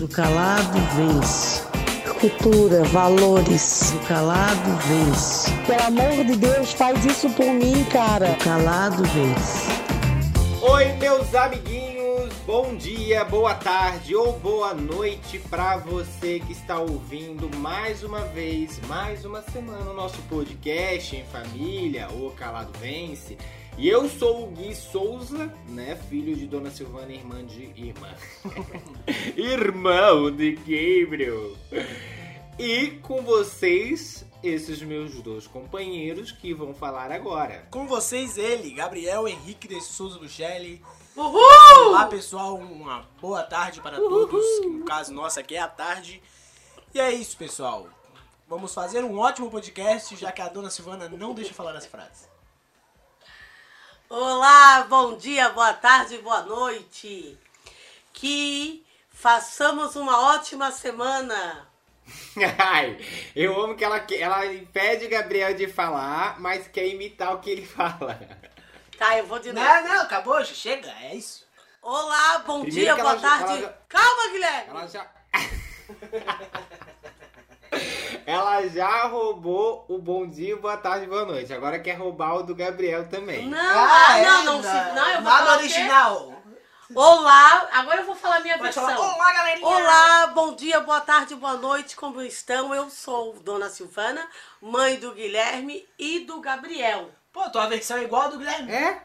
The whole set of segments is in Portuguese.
O calado vence. Cultura, valores. O calado vence. Pelo amor de Deus, faz isso por mim, cara. O calado vence. Oi, meus amiguinhos, bom dia, boa tarde ou boa noite para você que está ouvindo mais uma vez, mais uma semana o nosso podcast em família, o Calado Vence. E eu sou o Gui Souza, né, filho de Dona Silvana, irmã de irmã. Irmão de Gabriel. E com vocês, esses meus dois companheiros que vão falar agora. Com vocês, ele, Gabriel Henrique de Souza Buchelli. Uhul! Olá, pessoal, uma boa tarde para todos. Que no caso nosso aqui é a tarde. E é isso, pessoal. Vamos fazer um ótimo podcast, já que a dona Silvana não deixa falar as frases. Olá, bom dia, boa tarde, boa noite. Que façamos uma ótima semana. Ai, eu amo que ela, ela impede o Gabriel de falar, mas quer imitar o que ele fala. Tá, eu vou de novo. Não, não, acabou, já chega, é isso. Olá, bom Primeiro dia, que boa ela tarde. ela já- Calma, Guilherme. Ela já. ela já roubou o bom dia, boa tarde, boa noite. Agora quer roubar o do Gabriel também. Não, ah, não, não, se- não, eu vou Nada original. Olá, agora eu vou falar minha Pode versão. falar, olá, galerinha. Olá, bom dia, boa tarde, boa noite, como estão? Eu sou Dona Silvana, mãe do Guilherme e do Gabriel. Pô, tua versão é igual a do Guilherme. É?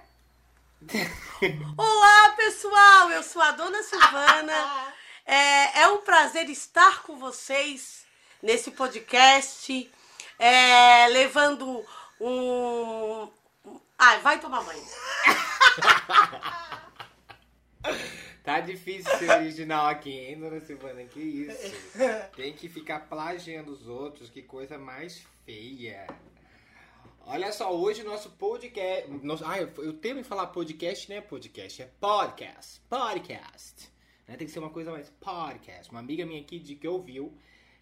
Olá, pessoal, eu sou a Dona Silvana. É, é um prazer estar com vocês nesse podcast, é, levando um. Ai, vai tomar banho. Tá difícil ser original aqui, hein, dona Silvana? Que isso? Tem que ficar plagiando os outros, que coisa mais feia. Olha só, hoje nosso podcast. Nosso, ah, eu, eu temo em falar podcast, não é podcast, é podcast. Podcast. Né? Tem que ser uma coisa mais podcast. Uma amiga minha aqui de que ouviu,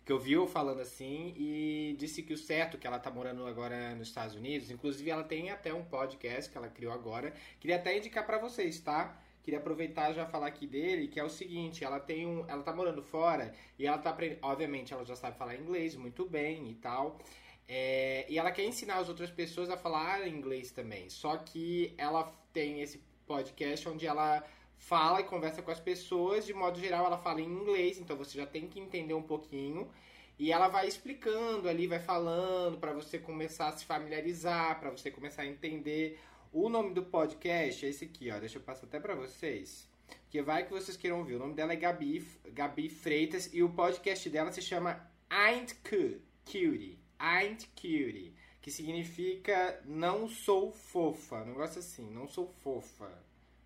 que ouviu falando assim e disse que o certo, que ela tá morando agora nos Estados Unidos, inclusive ela tem até um podcast que ela criou agora. Queria até indicar pra vocês, tá? Queria aproveitar já falar aqui dele, que é o seguinte, ela tem um. Ela tá morando fora e ela tá aprendendo. Obviamente, ela já sabe falar inglês muito bem e tal. É, e ela quer ensinar as outras pessoas a falar inglês também. Só que ela tem esse podcast onde ela fala e conversa com as pessoas. De modo geral, ela fala em inglês, então você já tem que entender um pouquinho. E ela vai explicando ali, vai falando para você começar a se familiarizar, para você começar a entender. O nome do podcast é esse aqui, ó. Deixa eu passar até para vocês. Que vai que vocês queiram ouvir. O nome dela é Gabi, Gabi Freitas e o podcast dela se chama Ain't Cu- Cutie. Ain't Cutie. Que significa não sou fofa. Um negócio assim, não sou fofa.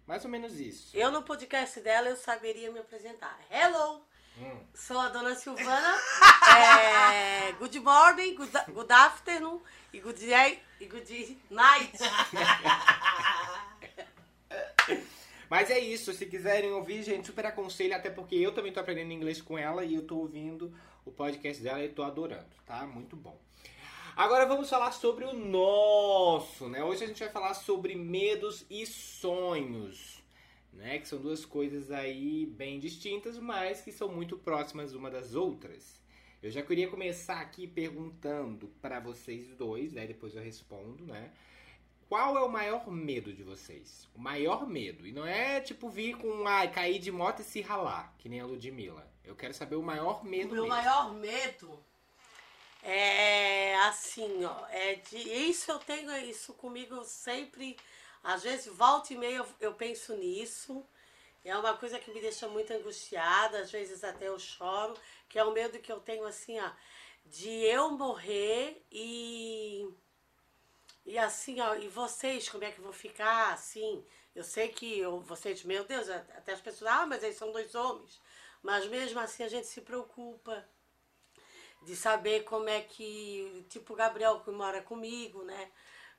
Mais ou menos isso. Eu no podcast dela eu saberia me apresentar. Hello! Hum. Sou a Dona Silvana. É, good morning, good, good afternoon e good day e good night. Mas é isso, se quiserem ouvir, gente, super aconselho, até porque eu também tô aprendendo inglês com ela e eu tô ouvindo o podcast dela e tô adorando, tá? Muito bom. Agora vamos falar sobre o nosso, né? Hoje a gente vai falar sobre medos e sonhos, né? Que são duas coisas aí bem distintas, mas que são muito próximas uma das outras. Eu já queria começar aqui perguntando para vocês dois, né? Depois eu respondo, né? Qual é o maior medo de vocês? O maior medo. E não é tipo vir com, ai, cair de moto e se ralar, que nem a Ludmilla. Eu quero saber o maior O medo meu mesmo. maior medo é assim, ó. É de, isso eu tenho isso comigo sempre. Às vezes, volta e meia, eu, eu penso nisso. É uma coisa que me deixa muito angustiada, às vezes até eu choro, que é o medo que eu tenho assim, ó, de eu morrer e. E assim, ó, e vocês, como é que vão ficar assim? Eu sei que eu, vocês, meu Deus, até as pessoas, ah, mas eles são dois homens. Mas mesmo assim a gente se preocupa de saber como é que, tipo o Gabriel que mora comigo, né?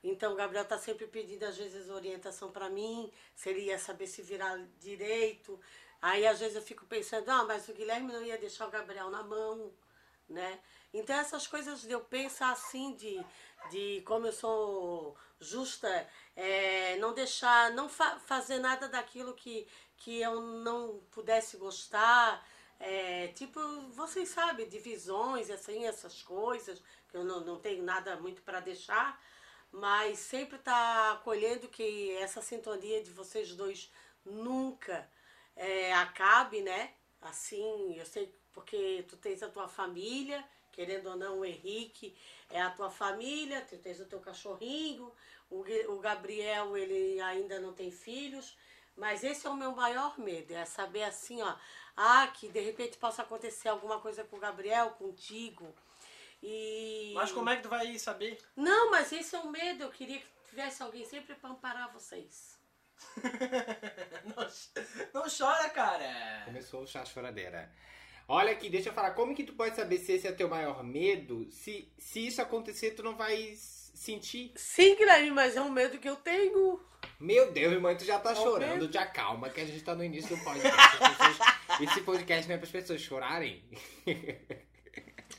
Então o Gabriel tá sempre pedindo às vezes orientação para mim, se ele ia saber se virar direito. Aí às vezes eu fico pensando, ah, mas o Guilherme não ia deixar o Gabriel na mão, né? Então essas coisas de eu pensar assim de, de como eu sou justa, é, não deixar, não fa fazer nada daquilo que, que eu não pudesse gostar, é, tipo, vocês sabem, divisões, assim, essas coisas, que eu não, não tenho nada muito para deixar, mas sempre tá acolhendo que essa sintonia de vocês dois nunca é, acabe, né? Assim, eu sei porque tu tens a tua família, querendo ou não, o Henrique é a tua família, tu tens o teu cachorrinho, o, o Gabriel, ele ainda não tem filhos, mas esse é o meu maior medo, é saber assim, ó, ah, que de repente possa acontecer alguma coisa com o Gabriel, contigo. E. Mas como é que tu vai saber? Não, mas esse é o medo. Eu queria que tivesse alguém sempre para amparar vocês. não, não chora, cara. Começou o chá choradeira. Olha aqui, deixa eu falar, como que tu pode saber se esse é teu maior medo? Se, se isso acontecer, tu não vai sentir? Sim, Guilherme, mas é um medo que eu tenho. Meu Deus, irmã, tu já tá o chorando. medo. Já calma, que a gente tá no início do podcast. Esse podcast não é para as pessoas chorarem.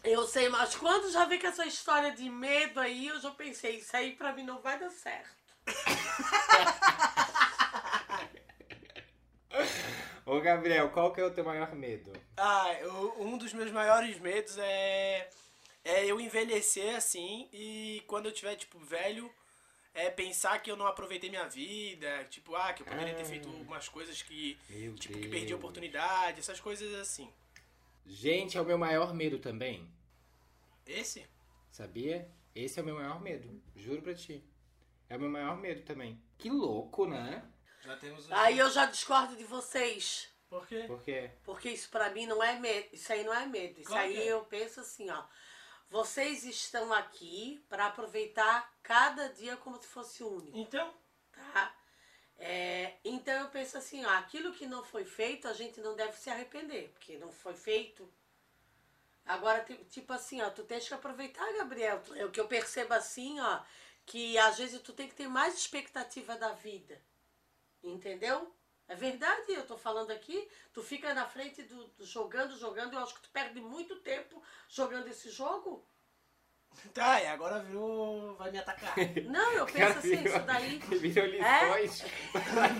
Eu sei, mas quando já vi com essa história de medo aí, eu já pensei, isso aí pra mim não vai dar certo. Ô, Gabriel, qual que é o teu maior medo? Ah, eu- um dos meus maiores medos é, é eu envelhecer assim e quando eu tiver, tipo, velho, é pensar que eu não aproveitei minha vida, tipo, ah, que eu poderia ter Ah. feito umas coisas que, tipo, Deus. que perdi a oportunidade, essas coisas assim. Gente, é o meu maior medo também. Esse? Sabia? Esse é o meu maior medo. Juro pra ti. É o meu maior medo também. Que louco, né? Já temos um... Aí eu já discordo de vocês. Por quê? Porque. Porque isso pra mim não é medo. Isso aí não é medo. Isso Claro aí é. eu penso assim, ó. Vocês estão aqui pra aproveitar cada dia como se fosse único. Então, tá? É, então eu penso assim, ó, aquilo que não foi feito, a gente não deve se arrepender, porque não foi feito. Agora, ti- tipo assim, ó, tu tens que aproveitar, Gabriel. É o que eu percebo assim, ó, que às vezes tu tem que ter mais expectativa da vida. Entendeu? É verdade, eu tô falando aqui, tu fica na frente do, do jogando, jogando, eu acho que tu perde muito tempo jogando esse jogo. tá, e agora virou... vai me atacar. Não, eu penso assim, isso daí. Virou lições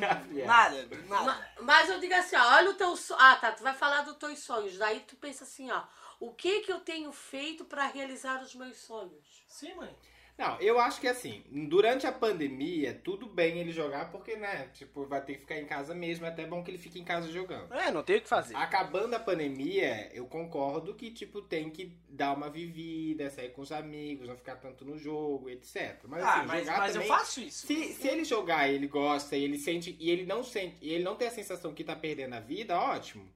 Gabriel. nada, nada. Ma- Mas eu digo assim, ó, olha o teu sonho. Ah, tá, tu vai falar dos teus sonhos. Daí tu pensa assim, ó, o que que eu tenho feito pra realizar os meus sonhos? Sim, mãe. Não, eu acho que assim, durante a pandemia, tudo bem ele jogar, porque, né, tipo, vai ter que ficar em casa mesmo, é até bom que ele fique em casa jogando. É, não tem o que fazer. Acabando a pandemia, eu concordo que, tipo, tem que dar uma vivida, sair com os amigos, não ficar tanto no jogo, etc. Mas, ah, assim, mas, jogar mas também... eu faço isso. Se, se ele jogar e ele gosta e ele sente e ele não sente e ele não tem a sensação que tá perdendo a vida, ótimo.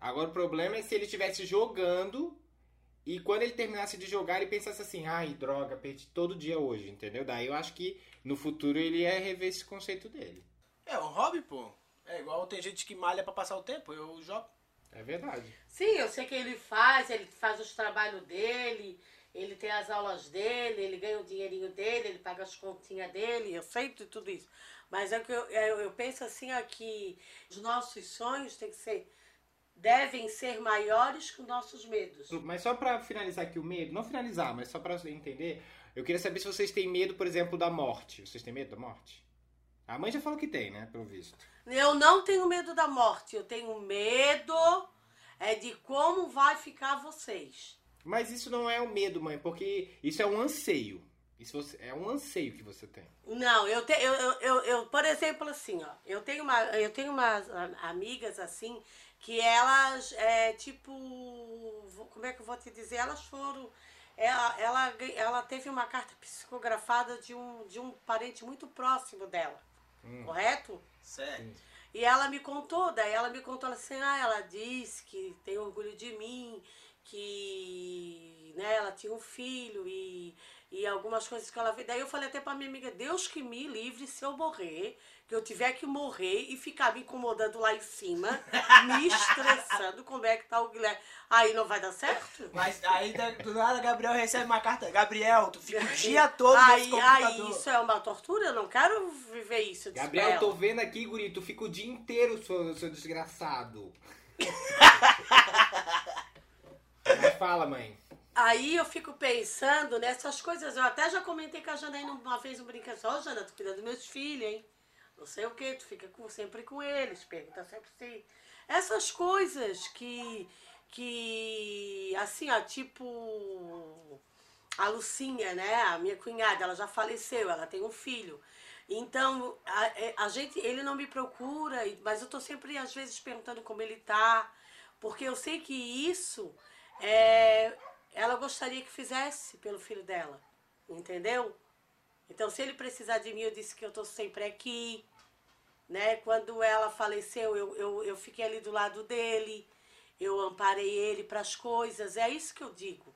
Agora o problema é se ele estivesse jogando e quando ele terminasse de jogar ele pensasse assim, ai, droga, perdi todo dia hoje, entendeu? Daí eu acho que no futuro ele ia rever esse conceito dele. É um hobby, pô. É igual tem gente que malha pra passar o tempo, eu jogo. É verdade. Sim, eu sei que ele faz, ele faz os trabalhos dele, ele tem as aulas dele, ele ganha o dinheirinho dele, ele paga as continhas dele, eu sei de tudo isso. Mas é que eu, eu, eu penso assim, ó, que os nossos sonhos têm que ser, devem ser maiores que os nossos medos. Mas só pra finalizar aqui o medo, não finalizar, mas só pra você entender, eu queria saber se vocês têm medo, por exemplo, da morte. Vocês têm medo da morte? A mãe já falou que tem, né, pelo visto. Eu não tenho medo da morte, eu tenho medo é de como vai ficar vocês. Mas isso não é um medo, mãe, porque isso é um anseio. Isso é um anseio que você tem. Não, eu, te, eu, eu, eu, por exemplo, assim, ó, eu tenho, uma, eu tenho umas amigas assim que elas, é, tipo, como é que eu vou te dizer? Elas foram. Ela, ela, gan- ela teve uma carta psicografada de um, de um parente muito próximo dela, correto? Sério. E ela me contou, daí ela me contou assim, ah, ela disse que tem orgulho de mim, que né, ela tinha um filho e, e algumas coisas que ela fez. Daí eu falei até pra minha amiga, Deus que me livre se eu morrer, que eu tiver que morrer e ficar me incomodando lá em cima, me estressando, como é que tá o Guilherme. Aí não vai dar certo? Mas aí do nada Gabriel recebe uma carta. Gabriel, tu fica o dia todo aí, nesse aí computador. isso é uma tortura? Eu não quero viver isso. Gabriel, eu tô vendo aqui, guri, tu fica o dia inteiro, seu, seu desgraçado. Mas fala, mãe. Aí eu fico pensando nessas coisas. Eu até já comentei com a Janaína uma vez um brincadeira. Ó, Jana, tu cuida dos meus filhos, hein? Não sei o que, tu fica com- sempre com eles, pergunta sempre se. Essas coisas que, que assim, ó, tipo a Lucinha, né? A minha cunhada, ela já faleceu, ela tem um filho. Então, a, é, a gente, ele não me procura, mas eu tô sempre, às vezes, perguntando como ele tá, porque eu sei que isso é, ela gostaria que fizesse pelo filho dela, entendeu? Então, se ele precisar de mim, eu disse que eu tô sempre aqui, né? Quando ela faleceu, eu, eu, eu fiquei ali do lado dele, eu amparei ele para as coisas, é isso que eu digo,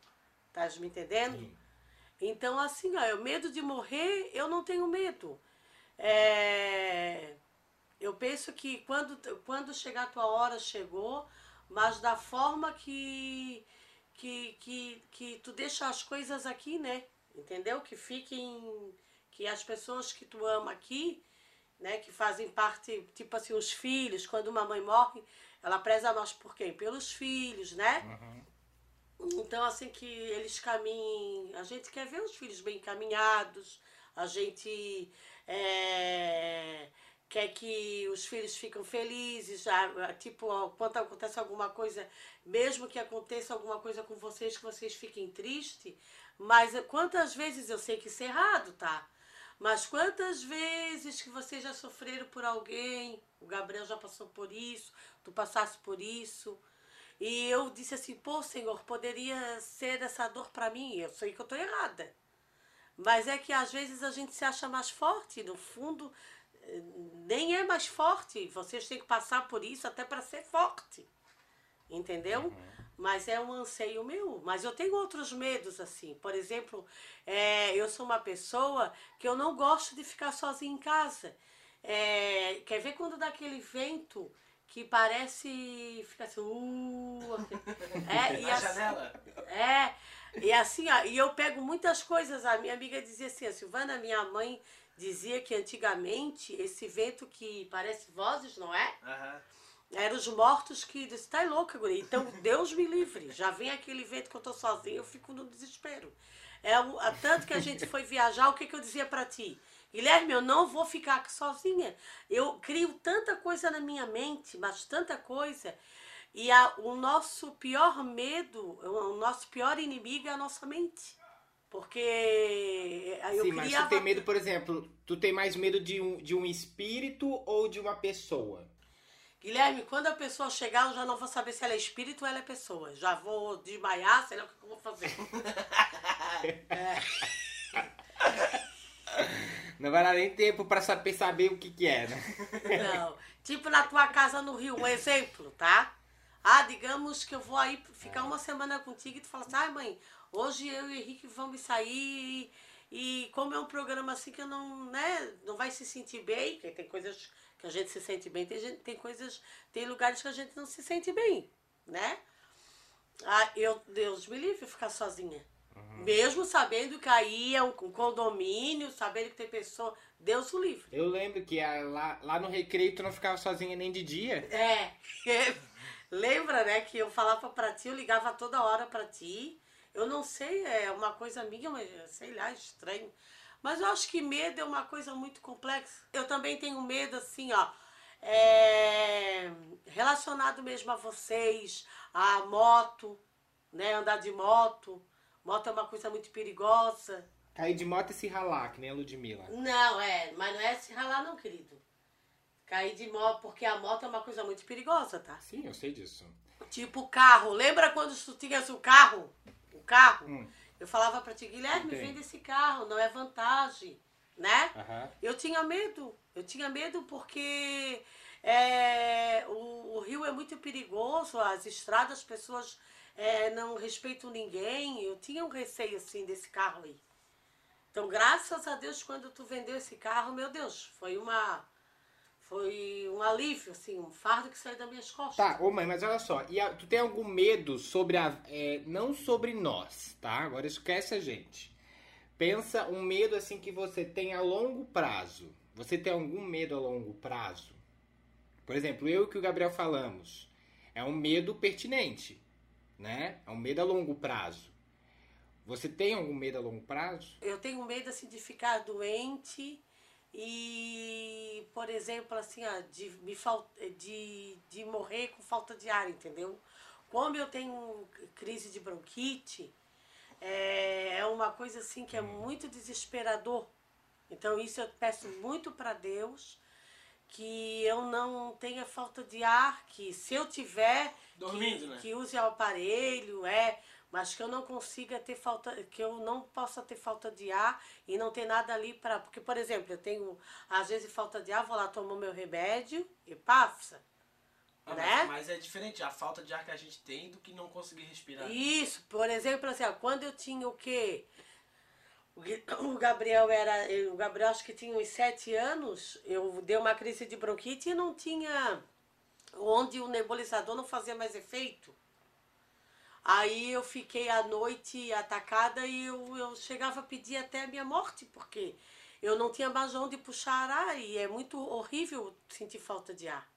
tá me entendendo? Sim. Então, assim, ó, eu medo de morrer, eu não tenho medo. É, eu penso que quando, quando chegar a tua hora, chegou, mas da forma que, que, que, que tu deixa as coisas aqui, né? Entendeu? Que fiquem. Que as pessoas que tu ama aqui, né? Que fazem parte, tipo assim, os filhos, quando uma mãe morre, ela preza nós por quem? Pelos filhos, né? Uhum. Então, assim, que eles caminhem. A gente quer ver os filhos bem encaminhados, a gente é, quer que os filhos fiquem felizes, já, tipo, quando acontece alguma coisa, mesmo que aconteça alguma coisa com vocês, que vocês fiquem tristes, mas quantas vezes eu sei que isso é errado, tá? Mas quantas vezes que vocês já sofreram por alguém, o Gabriel já passou por isso, tu passasse por isso, e eu disse assim, pô, Senhor, poderia ser essa dor para mim, eu sei que eu tô errada. Mas é que às vezes a gente se acha mais forte, no fundo, nem é mais forte. Vocês têm que passar por isso até para ser forte. Entendeu? Uhum. Mas é um anseio meu. Mas eu tenho outros medos, assim. Por exemplo, é, eu sou uma pessoa que eu não gosto de ficar sozinha em casa. É, quer ver quando dá aquele vento que parece. fica assim. Uh, é, e assim, janela? É. E assim, ó, e eu pego muitas coisas. A minha amiga dizia assim, a Silvana, minha mãe dizia que antigamente esse vento que parece vozes, não é? Uhum. Eram os mortos que disse, tá louca, guria. Então, Deus me livre. Já vem aquele vento que eu tô sozinha, eu fico no desespero. É, tanto que a gente foi viajar, o que, que eu dizia para ti? Guilherme, eu não vou ficar sozinha. Eu crio tanta coisa na minha mente, mas tanta coisa, e a, o nosso pior medo, o nosso pior inimigo é a nossa mente. Porque eu Sim, mas tu tem medo, por exemplo, tu tem mais medo de um, de um espírito ou de uma pessoa? Guilherme, quando a pessoa chegar, eu já não vou saber se ela é espírito ou ela é pessoa. Já vou desmaiar, sei lá o que eu vou fazer. é. Não vai dar nem tempo pra saber, saber o que, que é, né? Não. Tipo na tua casa no Rio, um exemplo, tá? Ah, digamos que eu vou aí ficar uma semana contigo e tu fala assim, ai mãe, hoje eu e o Henrique vamos sair e, e como é um programa assim que eu não, né, não vai se sentir bem, porque tem coisas que a gente se sente bem, tem, gente, tem coisas, tem lugares que a gente não se sente bem, né? Ah, eu, Deus me livre ficar sozinha. Uhum. Mesmo sabendo que aí é um condomínio, sabendo que tem pessoa. Deus o livre. Eu lembro que lá, lá no recreio tu não ficava sozinha nem de dia. É. Lembra, né, que eu falava pra ti, eu ligava toda hora pra ti. Eu não sei, é uma coisa minha, mas sei lá, estranho. Mas eu acho que medo é uma coisa muito complexa. Eu também tenho medo, assim, ó, é, relacionado mesmo a vocês, a moto, né, andar de moto. Moto é uma coisa muito perigosa. Cair de moto e se ralar, que nem a Ludmilla. Não, é, mas não é se ralar não, querido. Cair de moto, porque a moto é uma coisa muito perigosa, tá? Sim, eu sei disso. Tipo carro. Lembra quando tu tinhas o carro? Carro? Hum. Eu falava pra ti, Guilherme, Entendi. vende esse carro, não é vantagem, né? Uhum. Eu tinha medo. Eu tinha medo porque é, o, o, rio é muito perigoso, as estradas, as pessoas é, não respeitam ninguém. Eu tinha um receio assim desse carro aí. Então, graças a Deus, quando tu vendeu esse carro, meu Deus, foi uma foi um alívio, assim, um fardo que saiu das minhas costas. Tá, ô mãe, mas olha só, e a, tu tem algum medo sobre a. É, não sobre nós, tá? Agora esquece a gente. Pensa um medo assim que você tem a longo prazo. Você tem algum medo a longo prazo? Por exemplo, eu e que o Gabriel falamos. É um medo pertinente, né? É um medo a longo prazo. Você tem algum medo a longo prazo? Eu tenho medo assim de ficar doente e, por exemplo, assim, ó, de, me fal... de, de morrer com falta de ar, entendeu? Como eu tenho crise de bronquite, é, é uma coisa assim que é muito desesperador. Então isso eu peço muito para Deus que eu não tenha falta de ar, que se eu tiver Dormindo, que, né? que use o aparelho, é, mas que eu não consiga ter falta, que eu não possa ter falta de ar e não ter nada ali para, porque por exemplo, eu tenho às vezes falta de ar, vou lá tomo meu remédio e passa. Ah, né? mas, mas é diferente a falta de ar que a gente tem do que não conseguir respirar. Isso, por exemplo, assim, ó, quando eu tinha o quê? O Gabriel era. O Gabriel acho que tinha uns sete anos, eu dei uma crise de bronquite e não tinha. Onde o nebulizador não fazia mais efeito. Aí eu fiquei à noite atacada e eu, eu chegava a pedir até a minha morte, porque eu não tinha mais onde puxar ar e é muito horrível sentir falta de ar.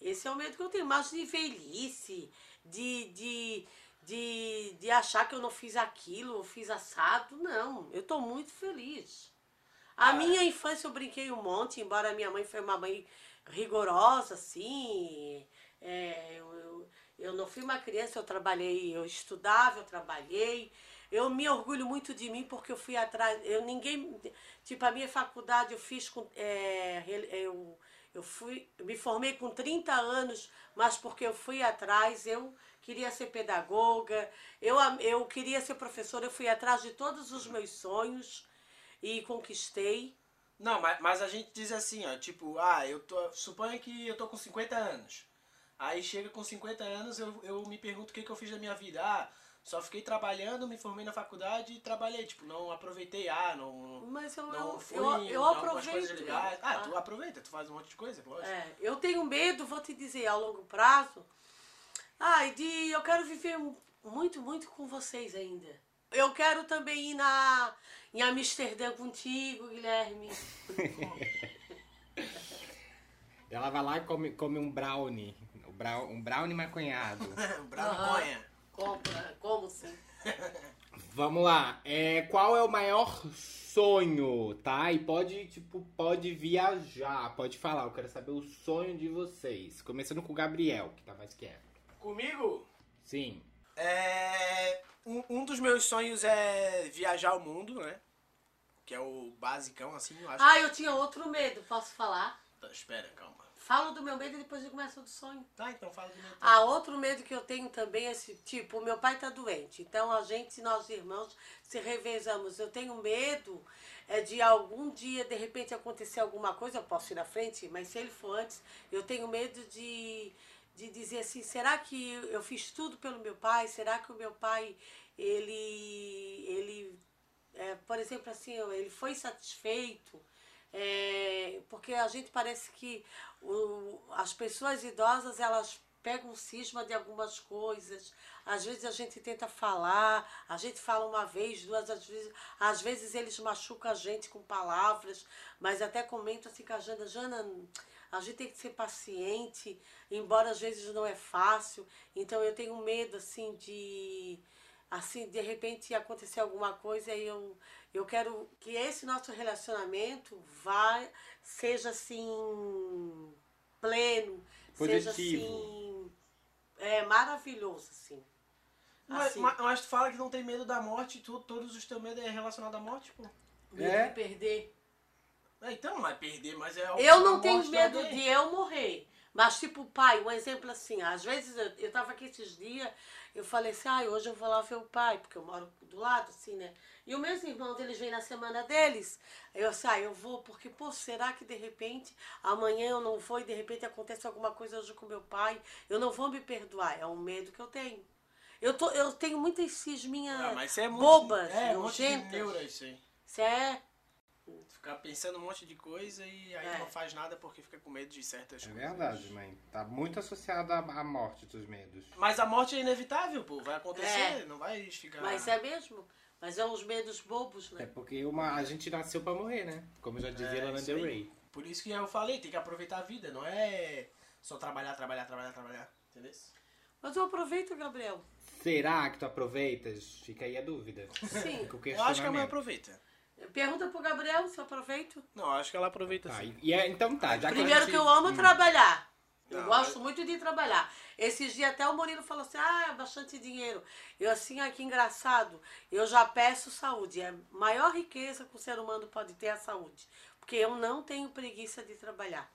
Esse é o medo que eu tenho, mas de velhice, de, de, de, de achar que eu não fiz aquilo, eu fiz assado, não. Eu estou muito feliz. A minha infância eu brinquei um monte, embora minha mãe foi uma mãe rigorosa, assim. é, eu, eu, não fui uma criança, eu trabalhei, eu estudava, eu trabalhei. Eu me orgulho muito de mim porque eu fui atrás. Eu ninguém. Tipo, a minha faculdade eu fiz com. é, eu, eu fui, me formei com 30 anos, mas porque eu fui atrás, eu queria ser pedagoga, eu, eu queria ser professora, eu fui atrás de todos os meus sonhos e conquistei. Não, mas, mas a gente diz assim, ó, tipo, ah, eu tô. Suponha que eu tô com 50 anos. Aí chega com 50 anos, eu, eu me pergunto o que, que eu fiz da minha vida. Ah, só fiquei trabalhando, me formei na faculdade e trabalhei. Tipo, não aproveitei, ah, não. Mas eu, Não eu, fui eu, eu aproveito. Ah, Ah. tu aproveita, tu faz um monte de coisa, lógico. É, eu tenho medo, vou te dizer, a longo prazo. Ai, de eu quero viver muito, muito com vocês ainda. Eu quero também ir na em Amsterdã contigo, Guilherme. Ela vai lá e come, come um brownie. Um brownie, um brownie maconhado. Bravaconha. Compra, como sim? Vamos lá. É, qual é o maior sonho, tá? E pode, tipo, pode viajar. Pode falar. Eu quero saber o sonho de vocês. Começando com o Gabriel, que tá mais quieto. Comigo? Sim. É, um, um dos meus sonhos é viajar o mundo, né? Que é o basicão, assim, eu acho. Ah, eu tinha outro medo, posso falar? Tá, espera, calma. Falo do meu medo e depois eu começo do sonho. Tá, então fala do meu tempo. Ah, outro medo que eu tenho também é esse, tipo, meu pai tá doente, então a gente, nós irmãos, se revezamos. Eu tenho medo é de algum dia, de repente, acontecer alguma coisa, eu posso ir na frente, mas se ele for antes, eu tenho medo de, de dizer assim, será que eu fiz tudo pelo meu pai? Será que o meu pai, ele, ele é, por exemplo, assim, ele foi satisfeito? É, porque a gente parece que o, as pessoas idosas elas pegam cisma de algumas coisas. Às vezes a gente tenta falar, a gente fala uma vez, duas, às vezes, às vezes eles machucam a gente com palavras, mas até comento assim com a Jana, Jana, a gente tem que ser paciente, embora às vezes não é fácil. Então eu tenho medo assim de assim, de repente acontecer alguma coisa e eu, eu quero que esse nosso relacionamento vá, seja assim, pleno, seja Positivo. assim, é maravilhoso, assim. Mas, Assim, mas, mas tu fala que não tem medo da morte, tu, todos os teus medos é relacionado à morte, pô. medo É? de perder. É, então, vai perder, mas é Eu não tenho morte medo alguém. de eu morrer. Mas, tipo, pai, um exemplo assim, às vezes eu, tava aqui esses dias, eu falei assim, ah, hoje eu vou lá ver o pai, porque eu moro do lado, assim, né? E os meus irmãos, eles vêm na semana deles. Eu sei, ah, eu vou, porque, pô, será que de repente amanhã eu não vou e de repente acontece alguma coisa hoje com meu pai? Eu não vou me perdoar. É um medo que eu tenho. Eu, tô, eu tenho muitas cisminhas Ah, é bobas, é, um de nojentas. neura isso aí. É Ficar pensando um monte de coisa e aí É. não faz nada porque fica com medo de certas É coisas. verdade, mãe. Tá muito associado à, à morte dos medos. Mas a morte é inevitável, pô. Vai acontecer, É. não vai ficar... Mas é mesmo? Mas é uns medos bobos, É né? porque uma, a gente nasceu pra morrer, né? Como já dizia É, Lana Del aí. Rey. Por isso que eu falei, tem que aproveitar a vida, não é só trabalhar, trabalhar, trabalhar, trabalhar. Entendeu? Mas eu aproveito, Gabriel. Será que tu aproveitas? Fica aí a dúvida. Sim. Eu acho que a mãe aproveita. Pergunta pro Gabriel se eu aproveito. Não, acho que ela aproveita Tá, assim. e é, então tá, já Primeiro a gente... que eu amo trabalhar. Eu Não, gosto mas- muito de trabalhar. Esses dias até o Murilo falou assim, ah, é bastante dinheiro. Eu assim, ah, que engraçado. Eu já peço saúde. É a maior riqueza que o ser humano pode ter é a saúde. Porque eu não tenho preguiça de trabalhar.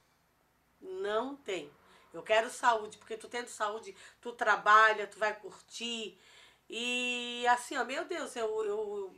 Não tenho. Eu quero saúde, porque tu tendo saúde, tu trabalha, tu vai curtir. E assim, ó, meu Deus, eu, eu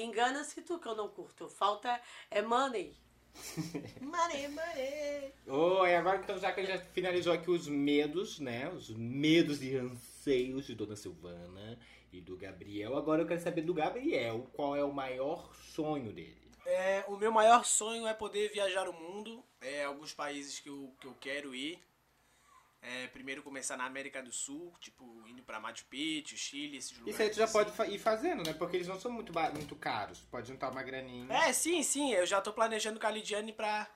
engana-se tu que eu não curto. Falta é money. Mare, mare. Oi, agora então já que a gente já finalizou aqui os medos, né? Os medos e anseios de Dona Silvana e do Gabriel. Agora eu quero saber do Gabriel qual é o maior sonho dele. É, o meu maior sonho é poder viajar o mundo. É, alguns países que eu, que eu quero ir. É, primeiro começar na América do Sul, tipo, indo pra Machu Picchu, Chile, esses lugares. Isso aí tu já assim. pode fa- ir fazendo, né? Porque eles não são muito, muito caros. Pode juntar uma graninha. É, sim, sim. Eu já tô planejando com a Lidiane pra.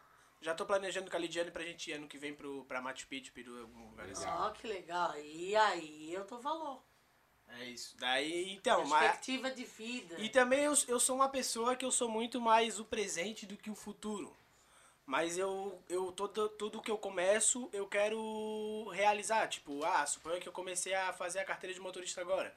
Já tô planejando com a Lidiane pra gente ir ano que vem pro, pra Machu Picchu, Peru, algum lugar assim. Legal. Ó, que legal. E aí eu dou valor. É isso. Daí, então, mas. Perspectiva de vida. E também eu, eu sou uma pessoa que eu sou muito mais o presente do que o futuro. Mas eu, eu todo, tudo que eu começo, eu quero realizar. Tipo, ah, suponha que eu comecei a fazer a carteira de motorista agora.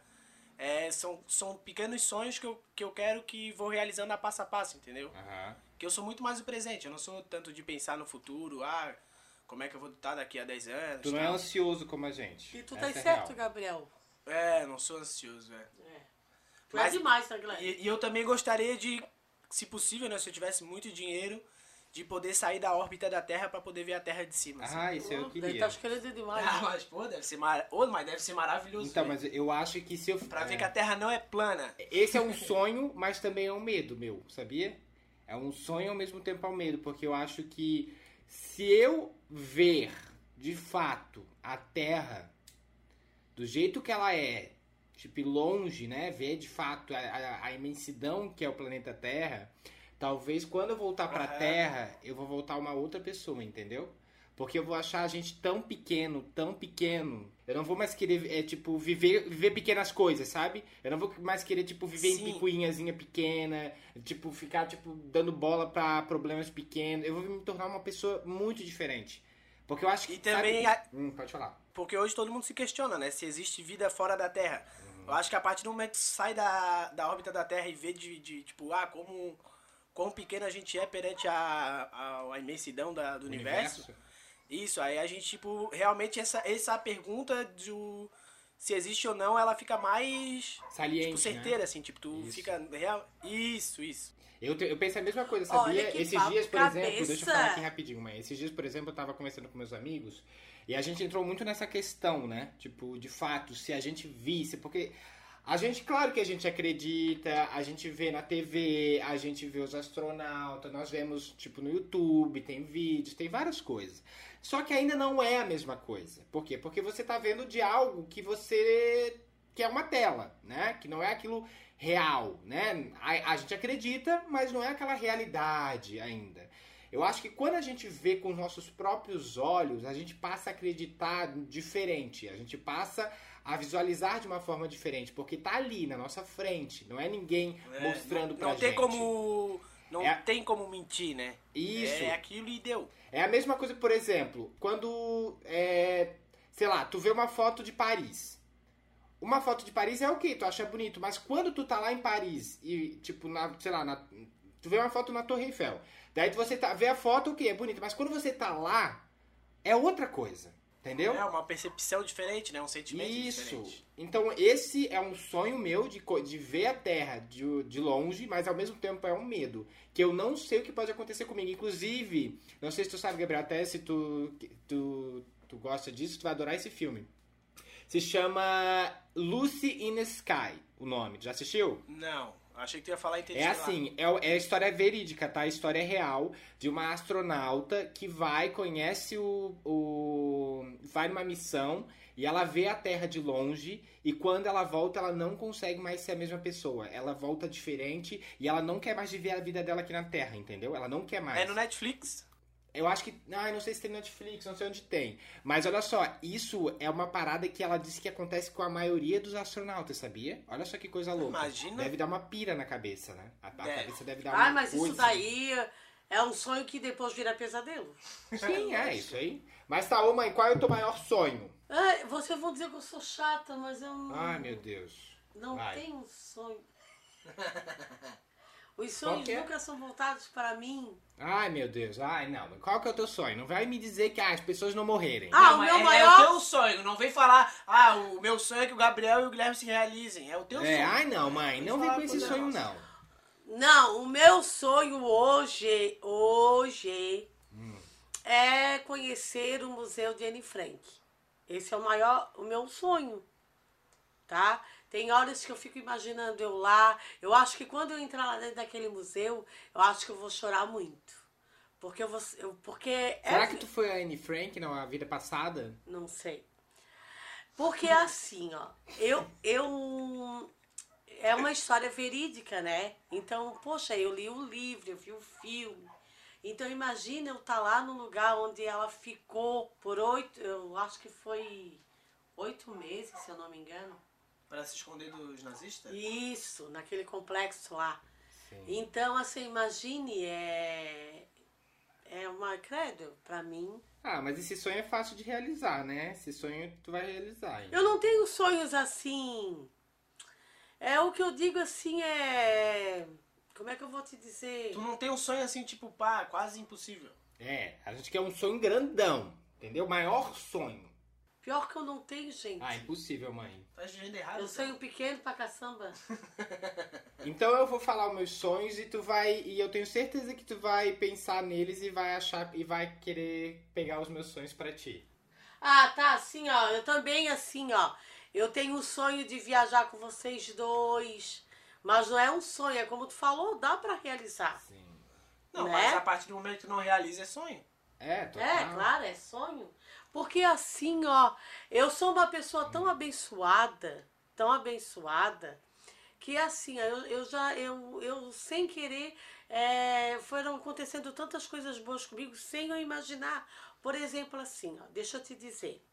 É, são, são pequenos sonhos que eu, que eu quero que vou realizando a passo a passo, entendeu? Aham. Que eu sou muito mais o presente. Eu não sou tanto de pensar no futuro, ah, como é que eu vou estar daqui a 10 anos. Tu não é tal. ansioso como a gente. E tu Essa tá é certo, real. Gabriel. É, não sou ansioso, é. É. Tu é Mas- demais, tá, Guilherme? E, e eu também gostaria de, se possível, né, se eu tivesse muito dinheiro, de poder sair da órbita da Terra pra poder ver a Terra de cima. assim. Ah, isso eu queria. tá querendo demais. Ah, mas pô, deve ser mar... Ô, mas deve ser maravilhoso. Então, ver. mas eu acho que se eu. Pra é, ver que a Terra não é plana. Esse é um sonho, mas também é um medo meu, sabia? É um sonho e ao mesmo tempo é um medo, porque eu acho que se eu ver de fato a Terra do jeito que ela é, tipo longe, né? Ver de fato a, a- a imensidão que é o planeta Terra, talvez quando eu voltar pra Aham. Terra, eu vou voltar uma outra pessoa, entendeu? Porque eu vou achar a gente tão pequeno, tão pequeno. Eu não vou mais querer, é, tipo, viver, viver pequenas coisas, sabe? Eu não vou mais querer, tipo, viver em Sim. picuinhazinha pequena, tipo, ficar, tipo, dando bola pra problemas pequenos. Eu vou me tornar uma pessoa muito diferente. Porque eu acho que. E também sabe- a- Hum, pode falar. Porque hoje todo mundo se questiona, né? Se existe vida fora da Terra. Uhum. Eu acho que a partir do momento que sai da, da órbita da Terra e vê de, de tipo, ah, como quão pequeno a gente é perante a, a, a imensidão da, do universo. Isso, aí a gente, tipo, realmente essa, essa pergunta do se existe ou não, ela fica mais Saliente. tipo, certeira, né? assim, tipo, tu Isso. fica real. Isso, isso. Eu, te- eu pensei a mesma coisa, sabia? Esses dias, por cabeça. exemplo, deixa eu falar aqui rapidinho, mãe. Esses dias, por exemplo, eu tava conversando com meus amigos e a gente entrou muito nessa questão, né? Tipo, de fato, se a gente visse, porque a gente, claro que a gente acredita, a gente vê na TV, a gente vê os astronautas, nós vemos, tipo, no YouTube, tem vídeos, tem várias coisas. Só que ainda não é a mesma coisa. Por quê? Porque você tá vendo de algo que você. que é uma tela, né? Que não é aquilo real, né? A, a gente acredita, mas não é aquela realidade ainda. Eu acho que quando a gente vê com os nossos próprios olhos, a gente passa a acreditar diferente. A gente passa a visualizar de uma forma diferente, porque tá ali na nossa frente, não é ninguém mostrando não, pra não gente. tem como. Não É- tem como mentir, né? Isso. É aquilo e deu. É a mesma coisa, por exemplo, quando, é, sei lá, tu vê uma foto de Paris. Uma foto de Paris é ok, tu acha bonito, mas quando tu tá lá em Paris e, tipo, na, sei lá, na- tu vê uma foto na Torre Eiffel, daí tu- você tá, vê a foto, ok, é bonito, mas quando você tá lá, é outra coisa, entendeu? É uma percepção diferente, né? Um sentimento Isso. diferente. Então, esse é um sonho meu de, de ver a Terra de, de longe, mas ao mesmo tempo é um medo. Que eu não sei o que pode acontecer comigo. Inclusive, não sei se tu sabe, Gabriel, até se tu, tu, tu gosta disso, tu vai adorar esse filme. Se chama Lucy in the Sky, o nome. Já assistiu? Não, achei que tu ia falar É Interestelar. assim, é, é a história verídica, tá? A história é real de uma astronauta que vai, conhece o, o. vai numa missão e ela vê a Terra de longe e quando ela volta, ela não consegue mais ser a mesma pessoa. Ela volta diferente e ela não quer mais viver a vida dela aqui na Terra, entendeu? Ela não quer mais. É no Netflix? Eu acho que. Ah, não sei se tem Netflix, não sei onde tem. Mas olha só, isso é uma parada que ela disse que acontece com a maioria dos astronautas, sabia? Olha só que coisa louca. Imagina. Deve dar uma pira na cabeça, né? A, a Deve. cabeça deve dar uma Ah, mas isso coisa. daí é um sonho que depois vira pesadelo. Sim, é isso aí. Mas tá, ô mãe, qual é o teu maior sonho? Ah, vocês vão dizer que eu sou chata, mas eu não, Ai, meu Deus. não vai. tenho um sonho. Os sonhos é? nunca são voltados para mim. Ai, meu Deus. Ai, não. Qual que é o teu sonho? Não vai me dizer que ah, as pessoas não morrerem. Ah, Não, o mas meu é, maior- é o teu sonho. Não vem falar, ah, o meu sonho é que o Gabriel e o Guilherme se realizem. É o teu é, sonho. ai, não, mãe. Não vem falar com esse sonho, nossa. não. Não, o meu sonho hoje, hoje, é conhecer o Museu de Anne Frank. Esse é o maior, o meu sonho, tá? Tem horas que eu fico imaginando eu lá. Eu acho que quando eu entrar lá dentro daquele museu, eu acho que eu vou chorar muito. Porque eu vou, eu, porque Será é, que tu foi a Anne Frank na vida passada? não sei. Porque assim, ó, eu, eu. É uma história verídica, né? Então, poxa, eu li o livro, eu vi o filme. Então, imagina eu estar lá no lugar onde ela ficou por oito. Eu acho que foi oito meses, se eu não me engano. Pra se esconder dos nazistas? Isso, naquele complexo lá. Sim. Então, assim, imagine, é. É uma. Credo, pra mim. Ah, mas esse sonho é fácil de realizar, né? Esse sonho tu vai realizar. hein? Eu não tenho sonhos assim. É o que eu digo assim é. Como é que eu vou te dizer? Tu não tem um sonho assim, tipo, pá, quase impossível. É, a gente quer um sonho grandão. Entendeu? Maior sonho. Pior que eu não tenho, gente. Ah, impossível, mãe. Tá vivendo errado. eu sonho pequeno pra caçamba. Então eu vou falar os meus sonhos e tu vai. E eu tenho certeza que tu vai pensar neles e vai achar e vai querer pegar os meus sonhos pra ti. Ah, tá, assim, ó. Eu também, assim, ó. Eu tenho o sonho de viajar com vocês dois. Mas não é um sonho, é como tu falou, dá pra realizar. Sim. Não, né? mas a partir do momento que não realiza é sonho. É, total. É, claro, é sonho. Porque assim, ó, eu sou uma pessoa tão abençoada, tão abençoada, que assim, eu, eu já, eu, eu sem querer, é, foram acontecendo tantas coisas boas comigo sem eu imaginar. Por exemplo, assim, ó, deixa eu te dizer.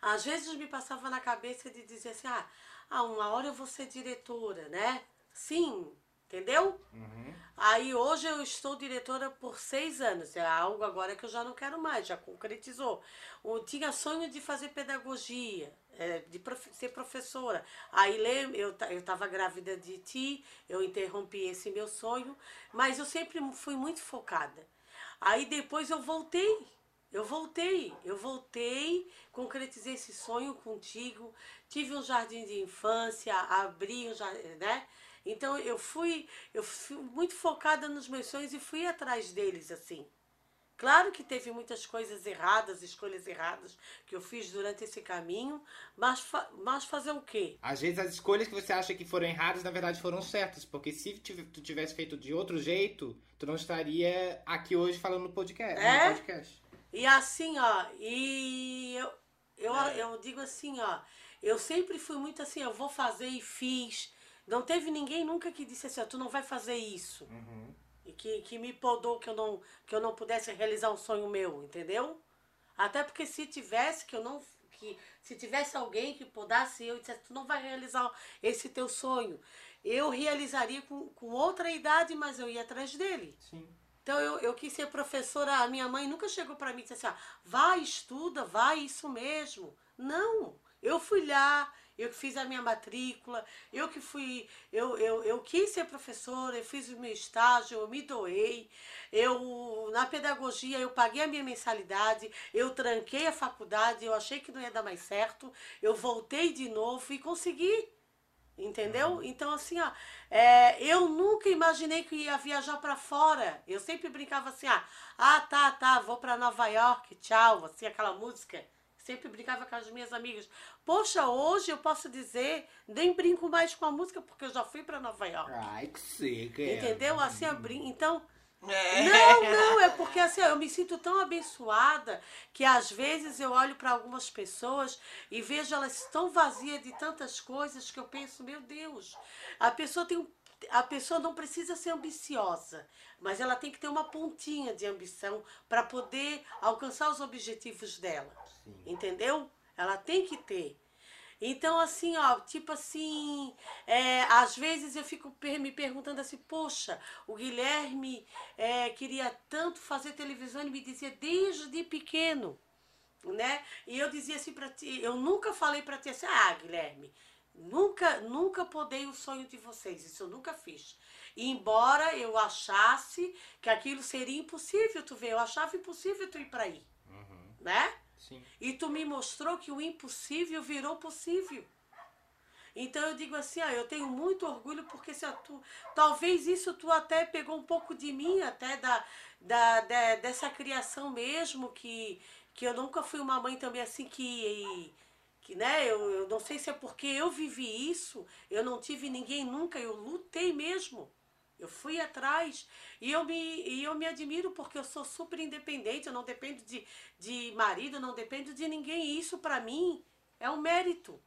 Às vezes me passava na cabeça de dizer assim, ah, ah uma hora eu vou ser diretora, né? Sim, entendeu? Uhum. Aí hoje eu estou diretora por seis anos. É algo agora que eu já não quero mais, já concretizou. Eu tinha sonho de fazer pedagogia, é, de ser professora. Aí eu estava grávida de ti, eu interrompi esse meu sonho, mas eu sempre fui muito focada. Aí depois eu voltei. Eu voltei, eu voltei, concretizei esse sonho contigo, tive um jardim de infância, abri um jardim, né? Então eu fui, eu fui muito focada nos meus sonhos e fui atrás deles assim. Claro que teve muitas coisas erradas, escolhas erradas que eu fiz durante esse caminho, mas, fa- mas fazer o quê? Às vezes as escolhas que você acha que foram erradas, na verdade foram certas. Porque se tu tivesse feito de outro jeito, tu não estaria aqui hoje falando no podcast. É? No podcast. E assim, ó, e eu, eu, eu digo assim, ó, eu sempre fui muito assim, eu vou fazer e fiz. Não teve ninguém nunca que disse assim, ó, tu não vai fazer isso. Uhum. E que, que me podou que eu, não, que eu não pudesse realizar um sonho meu, entendeu? Até porque se tivesse, que eu não. Que, se tivesse alguém que podasse eu e dissesse, tu não vai realizar esse teu sonho, eu realizaria com, com outra idade, mas eu ia atrás dele. Sim. Então eu, eu quis ser professora, a minha mãe nunca chegou para mim e disse assim, ah, vai, estuda, vai, isso mesmo. Não, eu fui lá, eu que fiz a minha matrícula, eu que fui, eu, eu, eu quis ser professora, eu fiz o meu estágio, eu me doei, eu na pedagogia eu paguei a minha mensalidade, eu tranquei a faculdade, eu achei que não ia dar mais certo, eu voltei de novo e consegui. Entendeu? Então, assim, ó, é, eu nunca imaginei que ia viajar pra fora. Eu sempre brincava assim, ah, ah, tá, tá, vou pra Nova York, tchau, assim, aquela música. Sempre brincava com as minhas amigas. Poxa, hoje eu posso dizer, nem brinco mais com a música porque eu já fui pra Nova York. Ai, que seca. Entendeu? Assim, eu brin... então, É. não, não, é porque assim, eu me sinto tão abençoada que às vezes eu olho para algumas pessoas e vejo elas tão vazias de tantas coisas que eu penso, meu Deus, a pessoa tem, um- a pessoa não precisa ser ambiciosa, mas ela tem que ter uma pontinha de ambição para poder alcançar os objetivos dela. Sim. Entendeu? Ela tem que ter. Então, assim, ó, tipo assim, é, às vezes eu fico me perguntando assim, poxa, o Guilherme é, queria tanto fazer televisão, ele me dizia desde pequeno, né? E eu dizia assim pra ti, eu nunca falei pra ti assim, ah, Guilherme, nunca, nunca podei o sonho de vocês, isso eu nunca fiz. Embora eu achasse que aquilo seria impossível, tu vê, eu achava impossível tu ir pra aí, né? Sim. E tu me mostrou que o impossível virou possível. Então eu digo assim, ah, eu tenho muito orgulho porque se tu, talvez isso tu até pegou um pouco de mim, até da, da, da- dessa criação mesmo, que, que eu nunca fui uma mãe também assim que, que né, eu, eu não sei se é porque eu vivi isso, eu não tive ninguém nunca, eu lutei mesmo. Eu fui atrás e eu me, e eu me admiro porque eu sou super independente, eu não dependo de, de marido, não dependo de ninguém. E isso para mim é um mérito.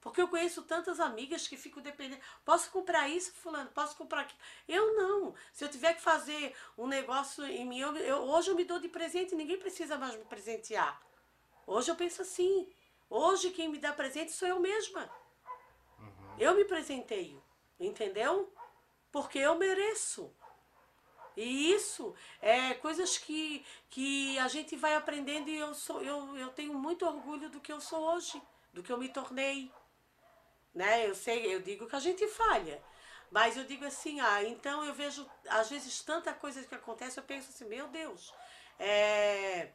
Porque eu conheço tantas amigas que ficam dependendo. Posso comprar isso, fulano? Posso comprar aquilo? Eu não. Se eu tiver que fazer um negócio em mim, eu, eu- hoje eu me dou de presente, ninguém precisa mais me presentear. Hoje eu penso assim. Hoje quem me dá presente sou eu mesma. Eu me presenteio, entendeu? Porque eu mereço. E isso é coisas que, que a gente vai aprendendo e eu, sou, eu, eu tenho muito orgulho do que eu sou hoje, do que eu me tornei. Né? Eu sei, eu digo que a gente falha. Mas eu digo assim, ah, então eu vejo, às vezes, tanta coisa que acontece, eu penso assim, meu Deus, é,